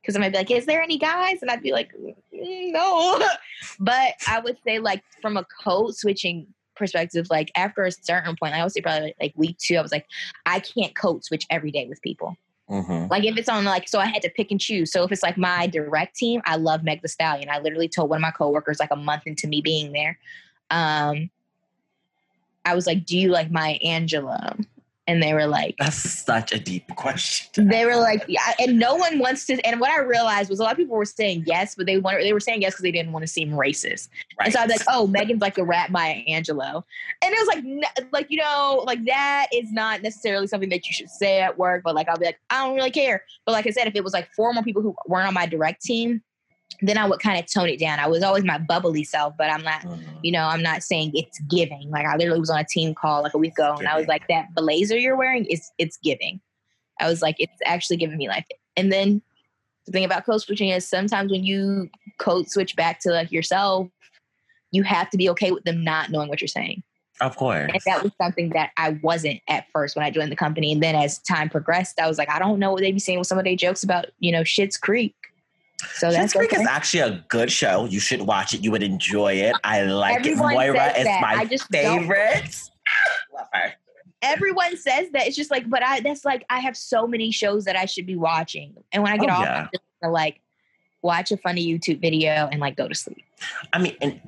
because I might be like, "Is there any guys?" And I'd be like, mm, "No," (laughs) but I would say, like, from a code switching perspective, like after a certain point, I would say probably like week two, I was like, I can't code switch every day with people. Mm-hmm. Like if it's on like, so I had to pick and choose. So if it's like my direct team, I love Meg the Stallion. I literally told one of my coworkers like a month into me being there, um, I was like, "Do you like Maya Angelou?" And they were like that's such a deep question. They were like yeah and no one wants to and what i realized was a lot of people were saying yes but they wanted they were saying yes because they didn't want to seem racist. Right. and so i was like oh megan's like the rap maya angelou. And it was like like you know like that is not necessarily something that you should say at work but like i'll be like i don't really care. But like i said if it was like four more people who weren't on my direct team then I would kind of tone it down. I was always my bubbly self, but I'm not, mm-hmm. you know, I'm not saying it's giving. Like I literally was on a team call like a week ago, and I was like, that blazer you're wearing is it's giving. I was like, it's actually giving me life. And then the thing about code switching is sometimes when you code switch back to like yourself, you have to be okay with them not knowing what you're saying. Of course. And that was something that I wasn't at first when I joined the company. And then as time progressed, I was like, I don't know what they'd be saying with some of their jokes about, you know, Schitt's Creek. So Schitt's Creek okay. is actually a good show. You should watch it. You would enjoy it. I like Everyone it. Moira is that. my I just favorite. (laughs) Love her. Everyone says that. It's just like, but I that's like I have so many shows that I should be watching. And when I get oh, off, yeah. I'm just like watch a funny YouTube video and like go to sleep. I mean, and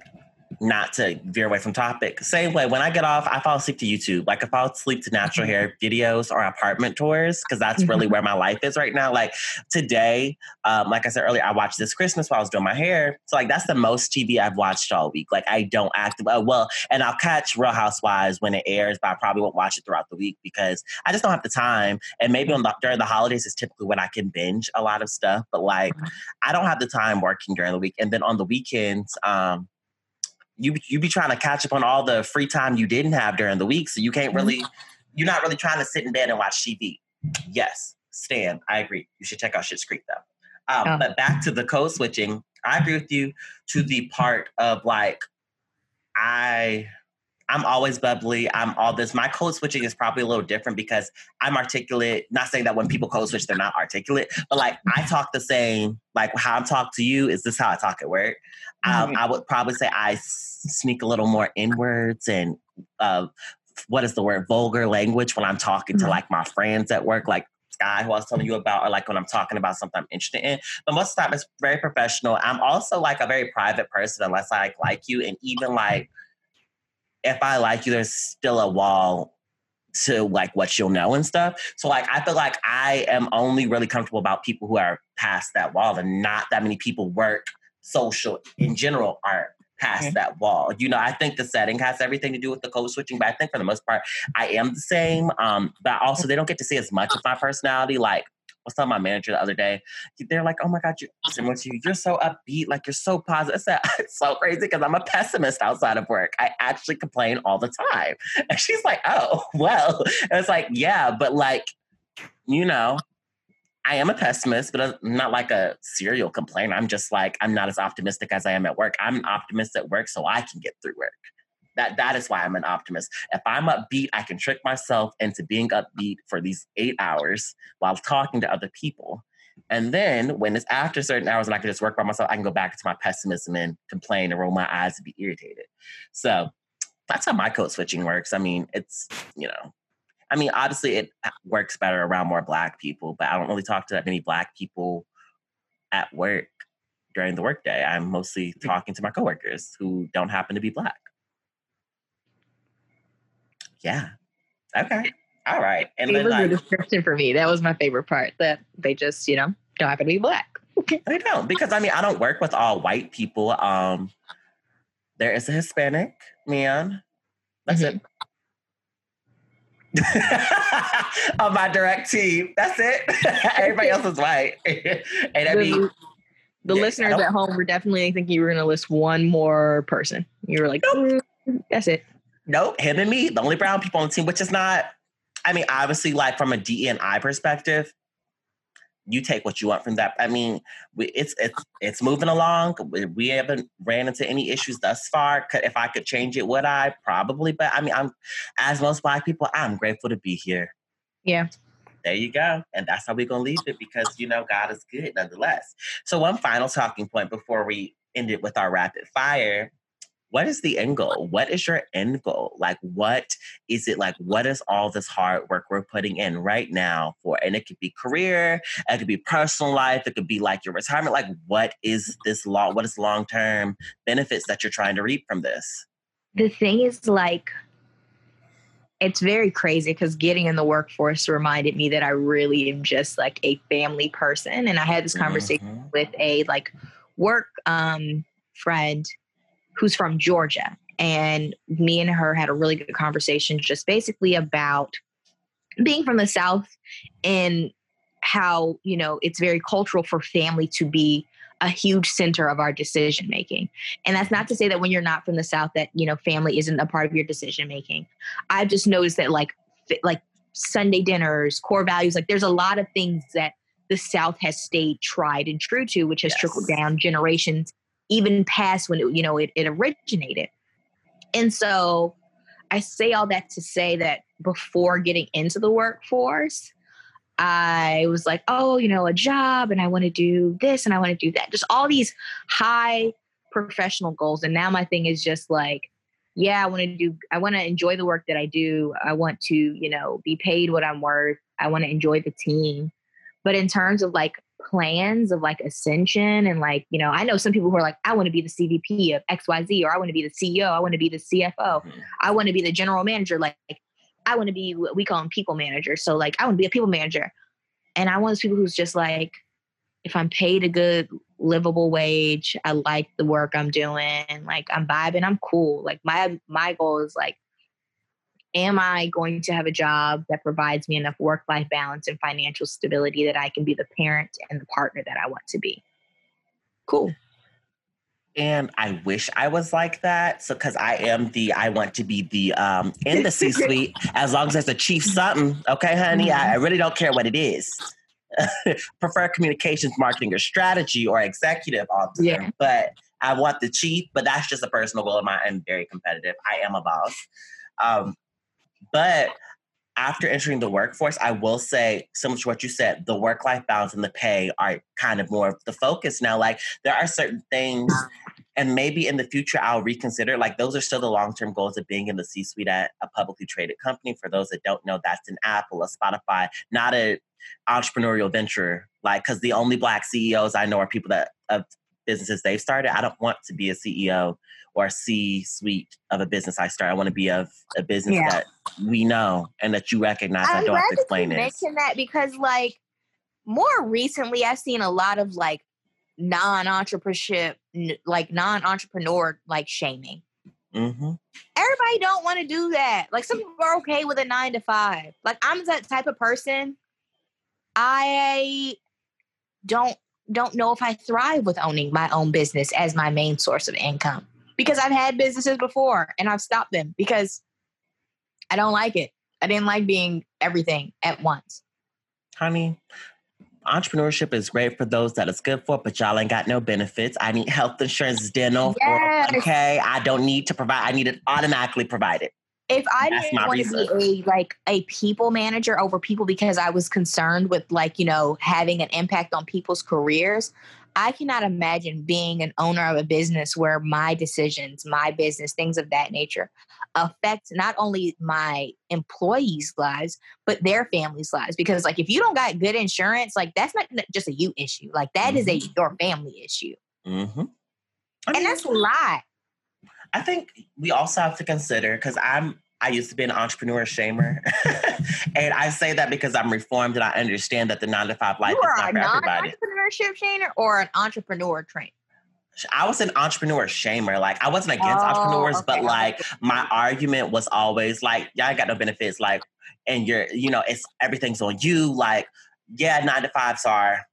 not to veer away from topic. Same way, when I get off, I fall asleep to YouTube. Like I fall asleep to natural mm-hmm. hair videos or apartment tours because that's really mm-hmm. where my life is right now. Like today, um, like I said earlier, I watched this Christmas while I was doing my hair. So like that's the most TV I've watched all week. Like I don't act uh, well, and I'll catch Real Housewives when it airs, but I probably won't watch it throughout the week because I just don't have the time. And maybe on the, during the holidays is typically when I can binge a lot of stuff. But like mm-hmm. I don't have the time working during the week, and then on the weekends. Um, you you be trying to catch up on all the free time you didn't have during the week, so you can't really mm-hmm. you're not really trying to sit in bed and watch TV. Yes, Stan, I agree. You should check out Schitt's Creek though. Um, oh. But back to the code switching, I agree with you to the part of like I I'm always bubbly. I'm all this. My code switching is probably a little different because I'm articulate. Not saying that when people code switch, they're not articulate, but like I talk the same. Like how I'm talk to you is this how I talk at work. Um, mm-hmm. I would probably say I sneak a little more inwards and uh, what is the word vulgar language when I'm talking mm-hmm. to like my friends at work, like Sky, who I was telling you about, or like when I'm talking about something I'm interested in. But most of the time, it's very professional. I'm also like a very private person, unless I like you, and even like if I like you, there's still a wall to like what you'll know and stuff. So like I feel like I am only really comfortable about people who are past that wall and not that many people work social in general are past mm-hmm. that wall. You know, I think the setting has everything to do with the code switching, but I think for the most part I am the same. Um, but also they don't get to see as much of my personality. Like was telling my manager the other day, they're like, "Oh my god, you're similar to you. You're so upbeat, like you're so positive." Said, (laughs) It's so crazy because I'm a pessimist outside of work. I actually complain all the time, (laughs) and she's like, "Oh, (laughs) well." And it's like, yeah, but like, you know, I am a pessimist, but uh, I'm not like a serial complainer. I'm just like I'm not as optimistic as I am at work. I'm an optimist at work, so I can get through work. That that is why I'm an optimist. If I'm upbeat, I can trick myself into being upbeat for these eight hours while talking to other people. And then when it's after certain hours and I can just work by myself, I can go back to my pessimism and complain and roll my eyes and be irritated. So that's how my code switching works. I mean, it's, you know, I mean, obviously it uh, works better around more black people, but I don't really talk to that many black people at work during the workday. I'm mostly talking to my coworkers who don't happen to be black. Yeah. Okay. All right. And then, like, the description for me. That was my favorite part. That they just, you know, don't happen to be black. (laughs) they don't because I mean I don't work with all white people. Um, there is a Hispanic man. That's mm-hmm. it. (laughs) on my direct team. That's it. (laughs) Everybody else is white. and I mean, the, the yeah, listeners at home were definitely thinking you were going to list one more person. You were like, nope. mm, that's it. Nope, him and me, the only brown people on the team, which is not. I mean, obviously, like from a D and I perspective, you take what you want from that. I mean, we, it's it's it's moving along. We, haven't ran into any issues thus far. If I could change it, would I? Probably. But I mean, I'm as most Black people, I'm grateful to be here. Yeah. There you go. And that's how we're gonna leave it because you know God is good nonetheless. So one final talking point before we end it with our rapid fire what is the end goal? What is your end goal? Like, what is it like? What is all this hard work we're putting in right now for? And it could be career, it could be personal life, it could be like your retirement. Like, what is this long? What is long term benefits that you're trying to reap from this? The thing is, like, it's very crazy because getting in the workforce reminded me that I really am just like a family person. And I had this conversation mm-hmm. with a like work um, friend who's from Georgia. And me and her had a really good conversation just basically about being from the South and how, you know, it's very cultural for family to be a huge center of our decision making. And that's not to say that when you're not from the South that, you know, family isn't a part of your decision making. I've just noticed that like like Sunday dinners, core values, like there's a lot of things that the South has stayed tried and true to, which has yes. trickled down generations even past when it, you know it, it originated. And so I say all that to say that before getting into the workforce, I was like, oh, you know, a job and I want to do this and I want to do that. Just all these high professional goals. And now my thing is just like, yeah, I want to do, I want to enjoy the work that I do. I want to, you know, be paid what I'm worth. I want to enjoy the team. But in terms of like plans of like ascension and like you know i know some people who are like i want to be the cvp of xyz or i want to be the ceo i want to be the cfo mm-hmm. i want to be the general manager like i want to be what we call them people manager. So like i want to be a people manager. And i want those people who's just like if i'm paid a good livable wage i like the work i'm doing like i'm vibing i'm cool. Like my my goal is like am I going to have a job that provides me enough work life balance and financial stability that I can be the parent and the partner that I want to be? Cool. And I wish I was like that. So, because I am the, I want to be the um in the C suite as long as there's a chief something. Okay, honey, mm-hmm. I, I really don't care what it is. (laughs) Prefer communications, marketing, or strategy, or executive officer. Yeah. But I want the chief. But that's just a personal goal of mine. I'm very competitive. I am a boss. Um, but after entering the workforce, I will say, similar to what you said, the work life balance and the pay are kind of more the focus now. Like, there are certain things, and maybe in the future I'll reconsider. Like, those are still the long term goals of being in the C suite at a publicly traded company. For those that don't know, that's an Apple, a Spotify, not a entrepreneurial venture. Like, because the only black CEOs I know are people that of businesses they've started. I don't want to be a CEO or a C suite of a business I start. I want to be of a business yeah. that we know and that you recognize. I'm I do not have to explain it. Mention that because like more recently, I've seen a lot of like non-entrepreneurship, like non-entrepreneur like shaming. Mm-hmm. Everybody don't want to do that. Like some people are okay with a nine to five. Like I'm that type of person. I don't don't know if I thrive with owning my own business as my main source of income because I've had businesses before and I've stopped them because I don't like it. I didn't like being everything at once. Honey, entrepreneurship is great for those that it's good for, but y'all ain't got no benefits. I need health insurance, dental, yes. okay. I don't need to provide. I need it automatically provided. If I That's didn't want reason. to be a like a people manager over people because I was concerned with like you know having an impact on people's careers, I cannot imagine being an owner of a business where my decisions, my business, things of that nature affect not only my employees' lives, but their families' lives. Because, like, if you don't got good insurance, like, that's not just a you issue. Like, that mm-hmm. is a mm-hmm. your family issue. Mm-hmm. I mean, and that's a lot. I think we also have to consider because I'm I used to be an entrepreneur shamer. (laughs) and I say that because I'm reformed and I understand that the nine to five life you is not for everybody. entrepreneurship shamer or an entrepreneur trainer? I was an entrepreneur shamer. Like I wasn't against oh, entrepreneurs, okay. but like my argument was always like, y'all got no benefits. Like, and you're, you know, it's everything's on you. Like, yeah, nine to fives are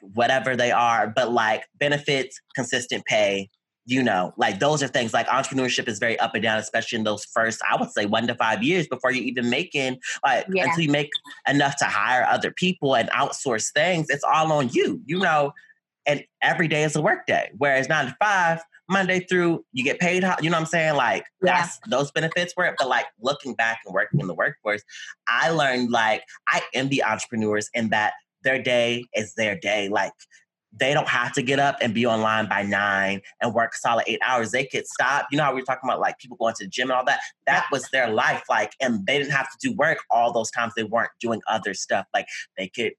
whatever they are, but like benefits, consistent pay, you know, like those are things like entrepreneurship is very up and down, especially in those first, I would say, one to five years before you even making like yeah. until you make enough to hire other people and outsource things. It's all on you, you know. And every day is a work day. Whereas nine to five, Monday through, you get paid. You know what I'm saying? Like yeah. that's those benefits were. it. But like looking back and working in the workforce, I learned like I envy entrepreneurs in that their day is their day. Like they don't have to get up and be online by nine and work solid eight hours. They could stop. You know how we were talking about like people going to the gym and all that? That was their life. Like, and they didn't have to do work all those times they weren't doing other stuff. Like they could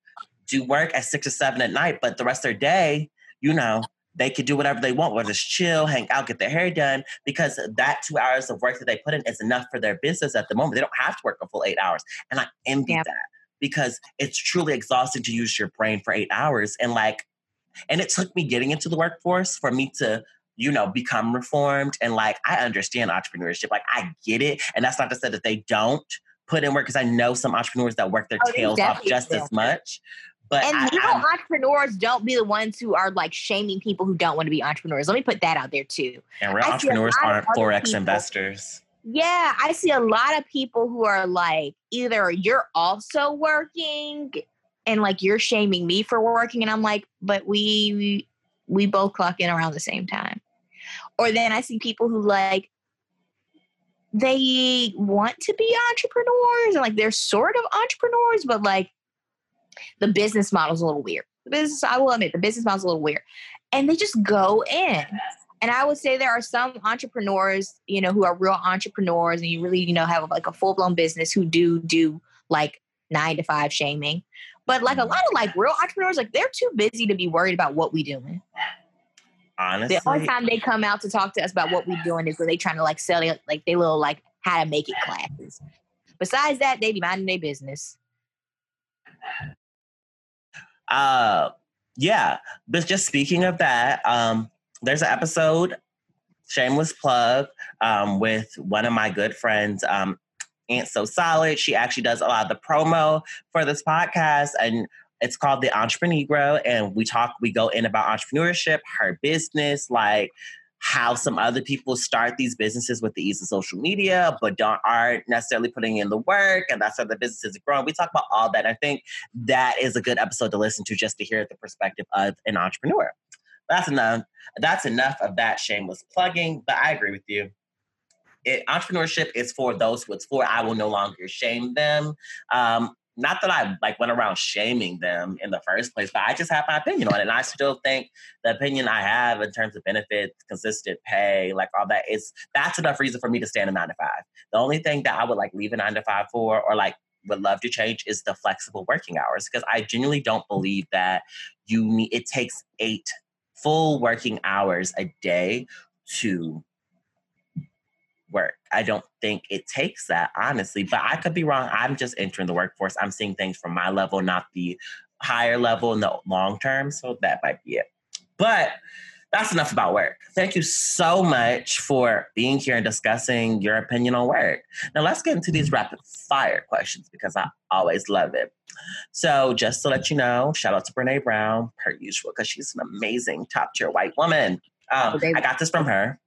do work at six or seven at night, but the rest of their day, you know, they could do whatever they want, whether it's chill, hang out, get their hair done, because that two hours of work that they put in is enough for their business at the moment. They don't have to work a full eight hours. And I envy yep. that because it's truly exhausting to use your brain for eight hours. And like, and it took me getting into the workforce for me to, you know, become reformed. And like, I understand entrepreneurship. Like, I get it. And that's not to say that they don't put in work because I know some entrepreneurs that work their oh, tails off just do. as much. But and I, you know, I, entrepreneurs don't be the ones who are like shaming people who don't want to be entrepreneurs. Let me put that out there too. And real entrepreneurs aren't forex people, investors. Yeah, I see a lot of people who are like either you're also working and like you're shaming me for working and i'm like but we we, both clock in around the same time. Or then i see people who like they want to be entrepreneurs and like they're sort of entrepreneurs but like the business model's a little weird. The business i will admit the business model's a little weird. And they just go in. And i would say there are some entrepreneurs you know who are real entrepreneurs and you really you know have like a full-blown business who do do like nine to five shaming but like a mm-hmm. lot of like real entrepreneurs, like they're too busy to be worried about what we doing. Honestly, the only time they come out to talk to us about what we doing is when they trying to like sell it, like they little like how to make it classes. Besides that, they be minding their business. Uh, yeah. But just speaking of that, um, there's an episode, shameless plug, um, with one of my good friends, um, Aunt So Solid. She actually does a lot of the promo for this podcast and it's called The Entrepreneur. And we talk, we go in about entrepreneurship, her business, like how some other people start these businesses with the ease of social media, but don't aren't necessarily putting in the work, and that's how the business is growing. We talk about all that. I think that is a good episode to listen to just to hear the perspective of an entrepreneur. That's enough. That's enough of that shameless plugging. But I agree with you it, entrepreneurship is for those who it's for. I will no longer shame them. Um, not that I like went around shaming them in the first place, but I just have my opinion on it. And I still think the opinion I have in terms of benefits, consistent pay, like all that is that's enough reason for me to stand a nine to five. The only thing that I would like leave a nine to five for or like would love to change is the flexible working hours because I genuinely don't believe that you need it takes eight full working hours a day to. I don't think it takes that, honestly, but I could be wrong. I'm just entering the workforce. I'm seeing things from my level, not the higher level in the long term. So that might be it. But that's enough about work. Thank you so much for being here and discussing your opinion on work. Now let's get into these rapid fire questions because I always love it. So just to let you know, shout out to Brene Brown per usual because she's an amazing top tier white woman. Um, I got this from her.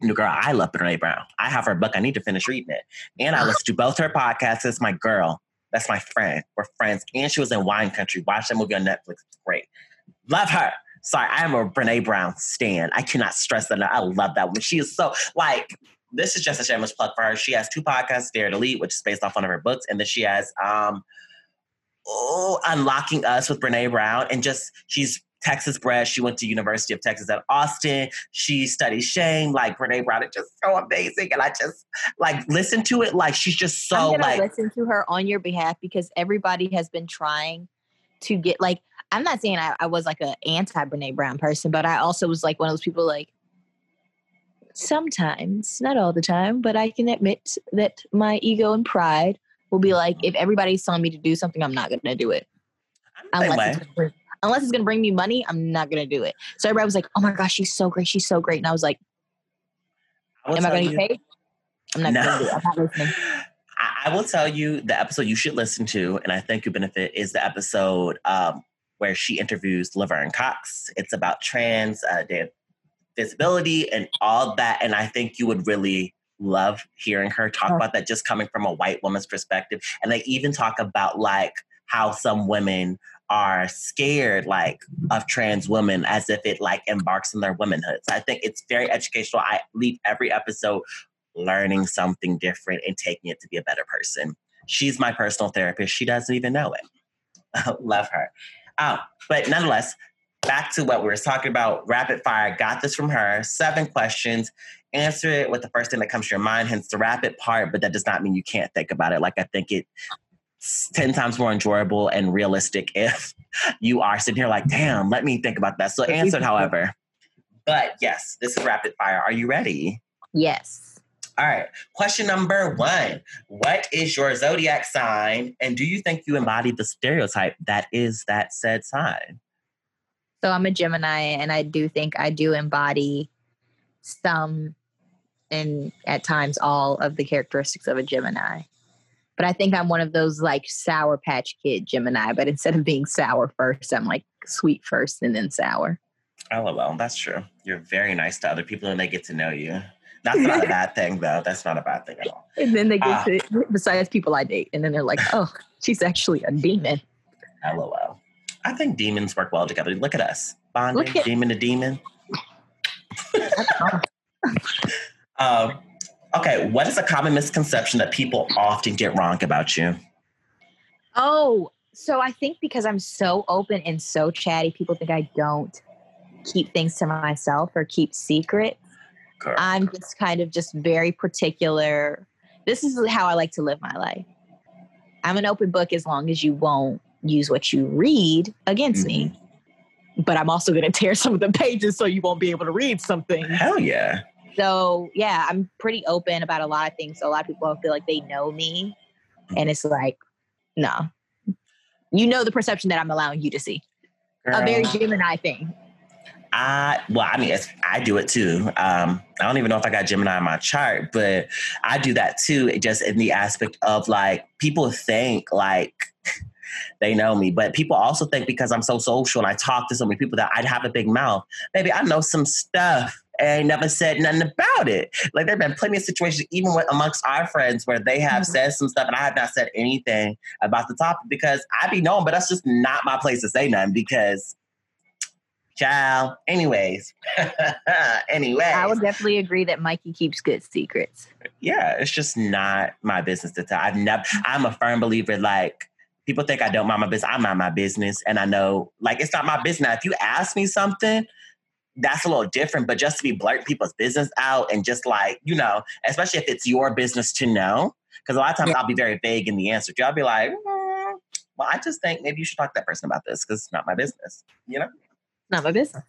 New girl, I love Brene Brown. I have her book. I need to finish reading it. And I listen to both her podcasts. It's my girl. That's my friend. We're friends. And she was in Wine Country. Watch that movie on Netflix. It's great. Love her. Sorry, I am a Brene Brown stan. I cannot stress that enough. I love that woman. She is so like this is just a shameless plug for her. She has two podcasts, Dare to Lead, which is based off one of her books, and then she has um oh Unlocking Us with Brene Brown, and just she's Texas bred. She went to University of Texas at Austin. She studied shame. Like Brene Brown is just so amazing, and I just like listen to it. Like she's just so like listen to her on your behalf because everybody has been trying to get like. I'm not saying I, I was like an anti Brene Brown person, but I also was like one of those people like sometimes, not all the time, but I can admit that my ego and pride will be like, mm-hmm. if everybody's telling me to do something, I'm not going to do it. Unless it's, unless it's gonna bring me money, I'm not gonna do it. So everybody was like, "Oh my gosh, she's so great, she's so great," and I was like, I "Am I gonna get paid? I'm not no. gonna do it. I'm not listening." I will tell you the episode you should listen to, and I think you benefit is the episode um, where she interviews Laverne Cox. It's about trans uh, visibility and all that. And I think you would really love hearing her talk oh. about that just coming from a white woman's perspective. And they even talk about like how some women are scared like of trans women as if it like embarks on their womanhood. So I think it's very educational. I leave every episode learning something different and taking it to be a better person. She's my personal therapist. She doesn't even know it. (laughs) love her. Um, but nonetheless, back to what we were talking about rapid fire. Got this from her. Seven questions. Answer it with the first thing that comes to your mind, hence the rapid part, but that does not mean you can't think about it. Like I think it's 10 times more enjoyable and realistic if (laughs) you are sitting here like, damn, let me think about that. So answered, however. But yes, this is rapid fire. Are you ready? Yes. All right. Question number one What is your zodiac sign? And do you think you embody the stereotype that is that said sign? So I'm a Gemini, and I do think I do embody some and at times all of the characteristics of a Gemini. But I think I'm one of those like sour patch kid Gemini, but instead of being sour first, I'm like sweet first and then sour. LOL, that's true. You're very nice to other people and they get to know you. That's not a (laughs) bad thing though. That's not a bad thing at all. And then they get uh, to besides people I date, and then they're like, oh, she's actually a demon. LOL. I think demons work well together. Look at us. Bonding, at- demon to demon. (laughs) um, okay, what is a common misconception that people often get wrong about you? Oh, so I think because I'm so open and so chatty, people think I don't keep things to myself or keep secrets. I'm just kind of just very particular. This is how I like to live my life. I'm an open book as long as you won't use what you read against mm-hmm. me. But I'm also going (laughs) to tear some of the pages so you won't be able to read something. Hell yeah. So, yeah, I'm pretty open about a lot of things. So, a lot of people feel like they know me. And it's like, no. You know the perception that I'm allowing you to see. Girl. A very Gemini thing. I well, I mean, I do it too. Um, I don't even know if I got Gemini on my chart, but I do that too. Just in the aspect of like people think like (laughs) they know me. But people also think because I'm so social and I talk to so many people that I'd have a big mouth. Maybe I know some stuff and never said nothing about it. Like there have been plenty of situations, even with, amongst our friends, where they have mm-hmm. said some stuff and I have not said anything about the topic because I'd be known, but that's just not my place to say nothing because Ciao. Anyways, anyway, (laughs) I would definitely agree that Mikey keeps good secrets. Yeah, it's just not my business to tell. I've never. I'm a firm believer. Like people think I don't mind my business. I mind my business, and I know like it's not my business. Now, if you ask me something, that's a little different. But just to be blurt people's business out and just like you know, especially if it's your business to know, because a lot of times I'll be very vague in the answer. I'll be like, mm, well, I just think maybe you should talk to that person about this because it's not my business. You know, not my business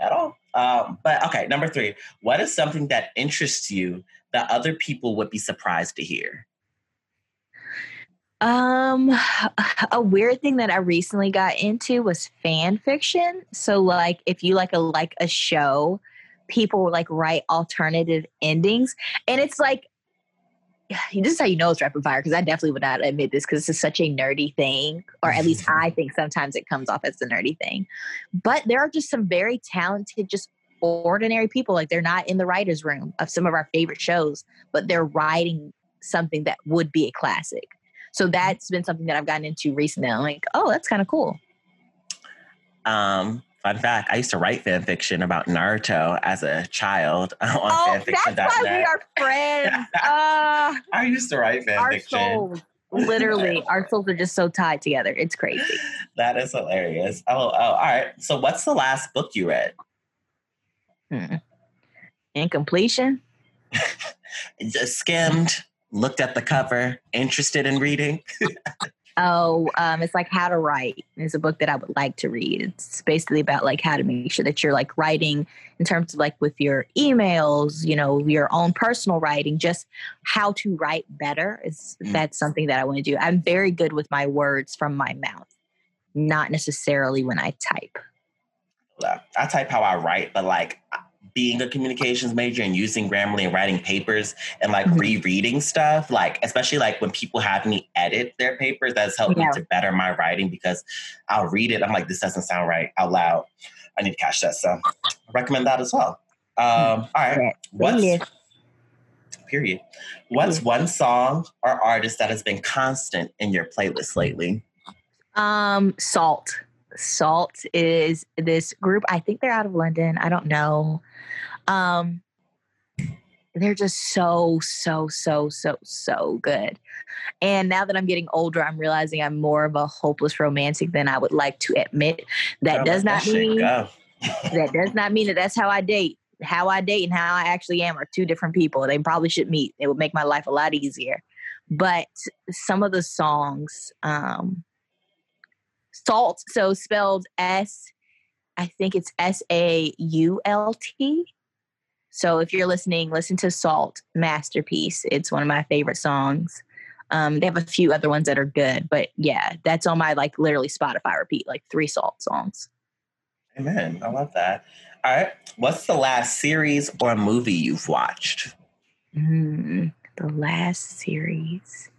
at all. Um, but okay, number three, what is something that interests you that other people would be surprised to hear? Um, (sighs) a weird thing that I recently got into was fan fiction. So, like, if you like a like a show, people like write alternative endings, and it's like (sighs) this is how you know it's rapid fire because I definitely would not admit this because this is such a nerdy thing, or at least I think sometimes it comes off as a nerdy thing. But there are just some very talented, just ordinary people. Like they're not in the writer's room of some of our favorite shows, but they're writing something that would be a classic. So that's been something that I've gotten into recently. I'm like, oh, that's kind of cool. Um, fun fact: I used to write fan fiction about Naruto as a child (laughs) on oh, fanfiction.net. That's why we are friends. Uh, (laughs) I used to write fan our fiction. Souls, literally, (laughs) our souls are just so tied together. It's crazy. That is hilarious. Oh, oh, all right. So, what's the last book you read? Hmm. Incompletion. just skimmed looked at the cover, interested in reading? (laughs) oh, um, it's like How to Write. It's a book that I would like to read. It's basically about like how to make sure that you're like writing in terms of like with your emails, you know, your own personal writing, just how to write better. Is mm. that's something that I want to do. I'm very good with my words from my mouth, not necessarily when I type. I type how I write, but like being a communications major and using Grammarly and writing papers and like mm-hmm. rereading stuff, like especially like when people have me edit their papers, that's helped yeah. me to better my writing because I'll read it. I'm like, this doesn't sound right out loud. I need to catch that. So I recommend that as well. Um, all right. What's period? What's one song or artist that has been constant in your playlist lately? Um, SAULT. SAULT is this group. I think they're out of London. I don't know. Um, they're just so, so, so, so, so good. And now that I'm getting older, I'm realizing I'm more of a hopeless romantic than I would like to admit. That does not that mean that does not mean that that's how I date. How I date and how I actually am are two different people. They probably should meet. It would make my life a lot easier. But some of the songs, um, SAULT, so spelled S, I think it's S A U L T. So if you're listening, listen to SAULT Masterpiece. It's one of my favorite songs. Um, they have a few other ones that are good, but yeah, that's on my like literally Spotify repeat, like three SAULT songs. Amen. I love that. All right. What's the last series or movie you've watched? Mm, the last series.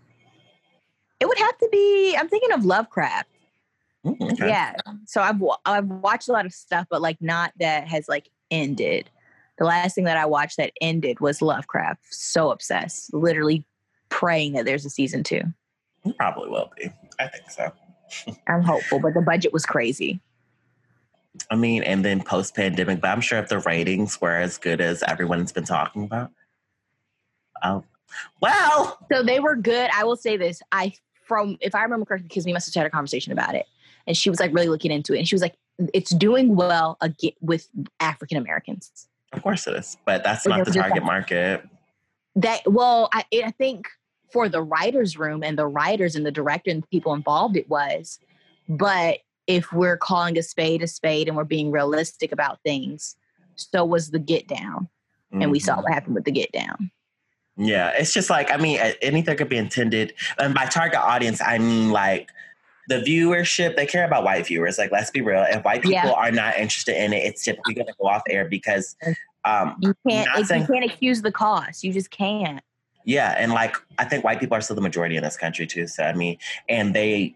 It would have to be, I'm thinking of Lovecraft. Okay. Yeah. So I've I've watched a lot of stuff, but like not that has like ended. The last thing that I watched that ended was Lovecraft. So obsessed, literally praying that there's a season two. Probably will be. I think so. I'm hopeful, but the budget was crazy. I mean, and then post pandemic, but I'm sure if the ratings were as good as everyone's been talking about. Oh, well. So they were good. I will say this. I, from, if I remember correctly, because we must have had a conversation about it and she was like really looking into it and she was like it's doing well again with african americans of course it is but that's not the target market that well I, I think for the writers room and the writers and the director and the people involved it was but if we're calling a spade a spade and we're being realistic about things so was the get down mm-hmm. and we saw mm-hmm. what happened with the get down yeah it's just like i mean anything could be intended and by target audience i mean like the viewership, they care about white viewers. Like, let's be real. If white people yeah. are not interested in it, it's typically going to go off air because um, you can't. Saying, you can't accuse the cost. You just can't. Yeah, and like I think white people are still the majority in this country too. So I mean, and they,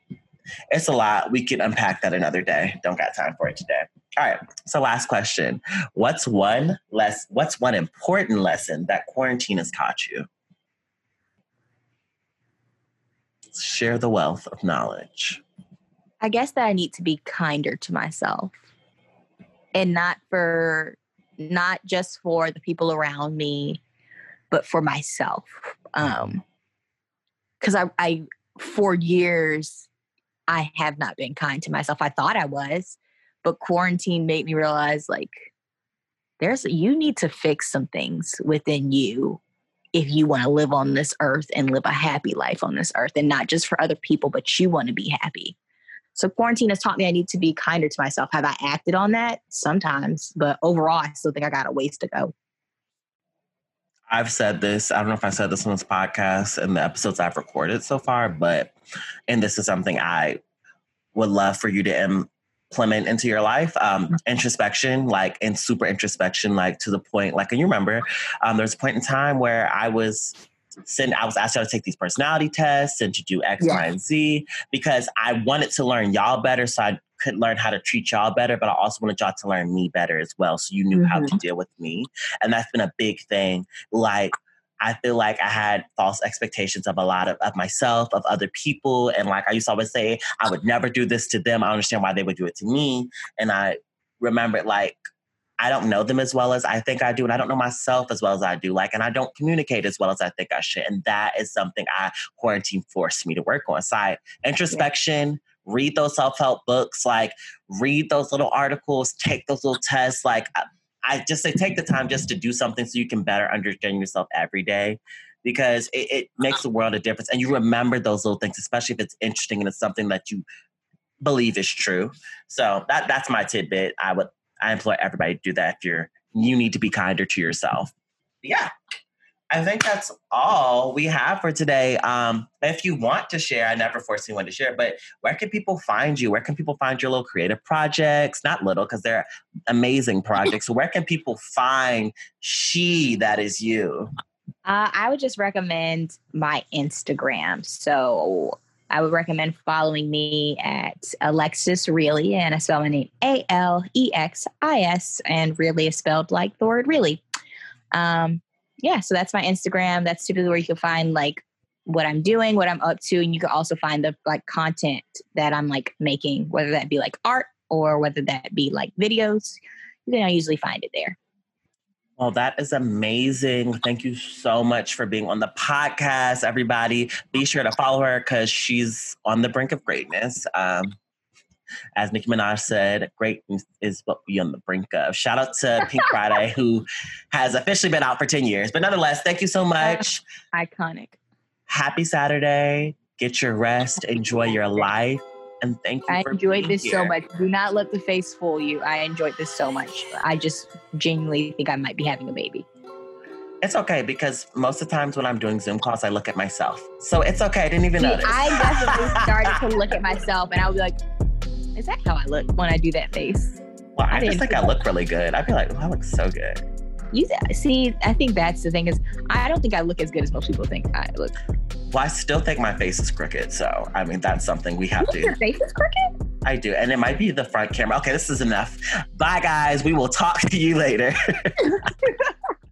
it's a lot. We can unpack that another day. Don't got time for it today. All right. So last question: What's one less? What's one important lesson that quarantine has taught you? share the wealth of knowledge? I guess that I need to be kinder to myself and not for not just for the people around me, but for myself. Um because I, I for years I have not been kind to myself. I thought I was, but quarantine made me realize like there's you need to fix some things within you if you want to live on this earth and live a happy life on this earth and not just for other people, but you want to be happy. So quarantine has taught me I need to be kinder to myself. Have I acted on that? Sometimes, but overall, I still think I got a ways to go. I've said this, I don't know if I said this on this podcast and the episodes I've recorded so far, but, and this is something I would love for you to implement into your life um, mm-hmm. introspection like and super introspection like to the point like and you remember um, there was a point in time where i was sent i was asked to take these personality tests and to do X, Y, and z because i wanted to learn y'all better so i could learn how to treat y'all better but i also wanted y'all to learn me better as well so you knew mm-hmm. how to mm-hmm. deal with me and that's been a big thing like I feel like I had false expectations of a lot of, of myself, of other people. And like I used to always say, I would never do this to them. I understand why they would do it to me. And I remembered like, I don't know them as well as I think I do. And I don't know myself as well as I do. Like, and I don't communicate as well as I think I should. And that is something I quarantine forced me to work on. Side introspection. Yeah read those self-help books like read those little articles take those little tests like I just say take the time just to do something so you can better understand yourself every day because it, it makes the world a difference. And you remember those little things, especially if it's interesting and it's something that you believe is true. So that that's my tidbit. I would I implore everybody to do that if you're you need to be kinder to yourself. Yeah. I think that's all we have for today. Um, if you want to share, I never force anyone to share, but where can people find you? Where can people find your little creative projects? Not little, because they're amazing projects. so where can people find she that is you? Uh, I would just recommend my Instagram. So I would recommend following me at Alexis Really, and I spell my name A L E X I S, and really is spelled like the word really. Um, yeah, so that's my Instagram. That's typically where you can find like what I'm doing, what I'm up to, and you can also find the like content that I'm like making, whether that be like art or whether that be like videos. You can usually find it there. Well, that is amazing. Thank you so much for being on the podcast, everybody. Be sure to follow her because she's on the brink of greatness. Um, as Nicki Minaj said, greatness is what we on the brink of. Shout out to Pink Friday, who has officially been out for 10 years. But nonetheless, thank you so much. Iconic. Happy Saturday. Get your rest. Enjoy your life. And thank you. I enjoyed this here. so much. Do not let the face fool you. I enjoyed this so much. I just genuinely think I might be having a baby. It's okay because most of the times when I'm doing Zoom calls, I look at myself. So it's okay. I didn't even See, notice. I definitely (laughs) started to look at myself and I'll be like, is that how I look when I do that face? Well, I, I just think I look really good. I'd be like, oh, I look so good. You see, I think that's the thing is I don't think I look as good as most people think I look. Well, I still think my face is crooked. So I mean that's something we have to Your face is crooked? I do. And it might be the front camera. Okay, this is enough. Bye guys. We will talk to you later. (laughs) (laughs)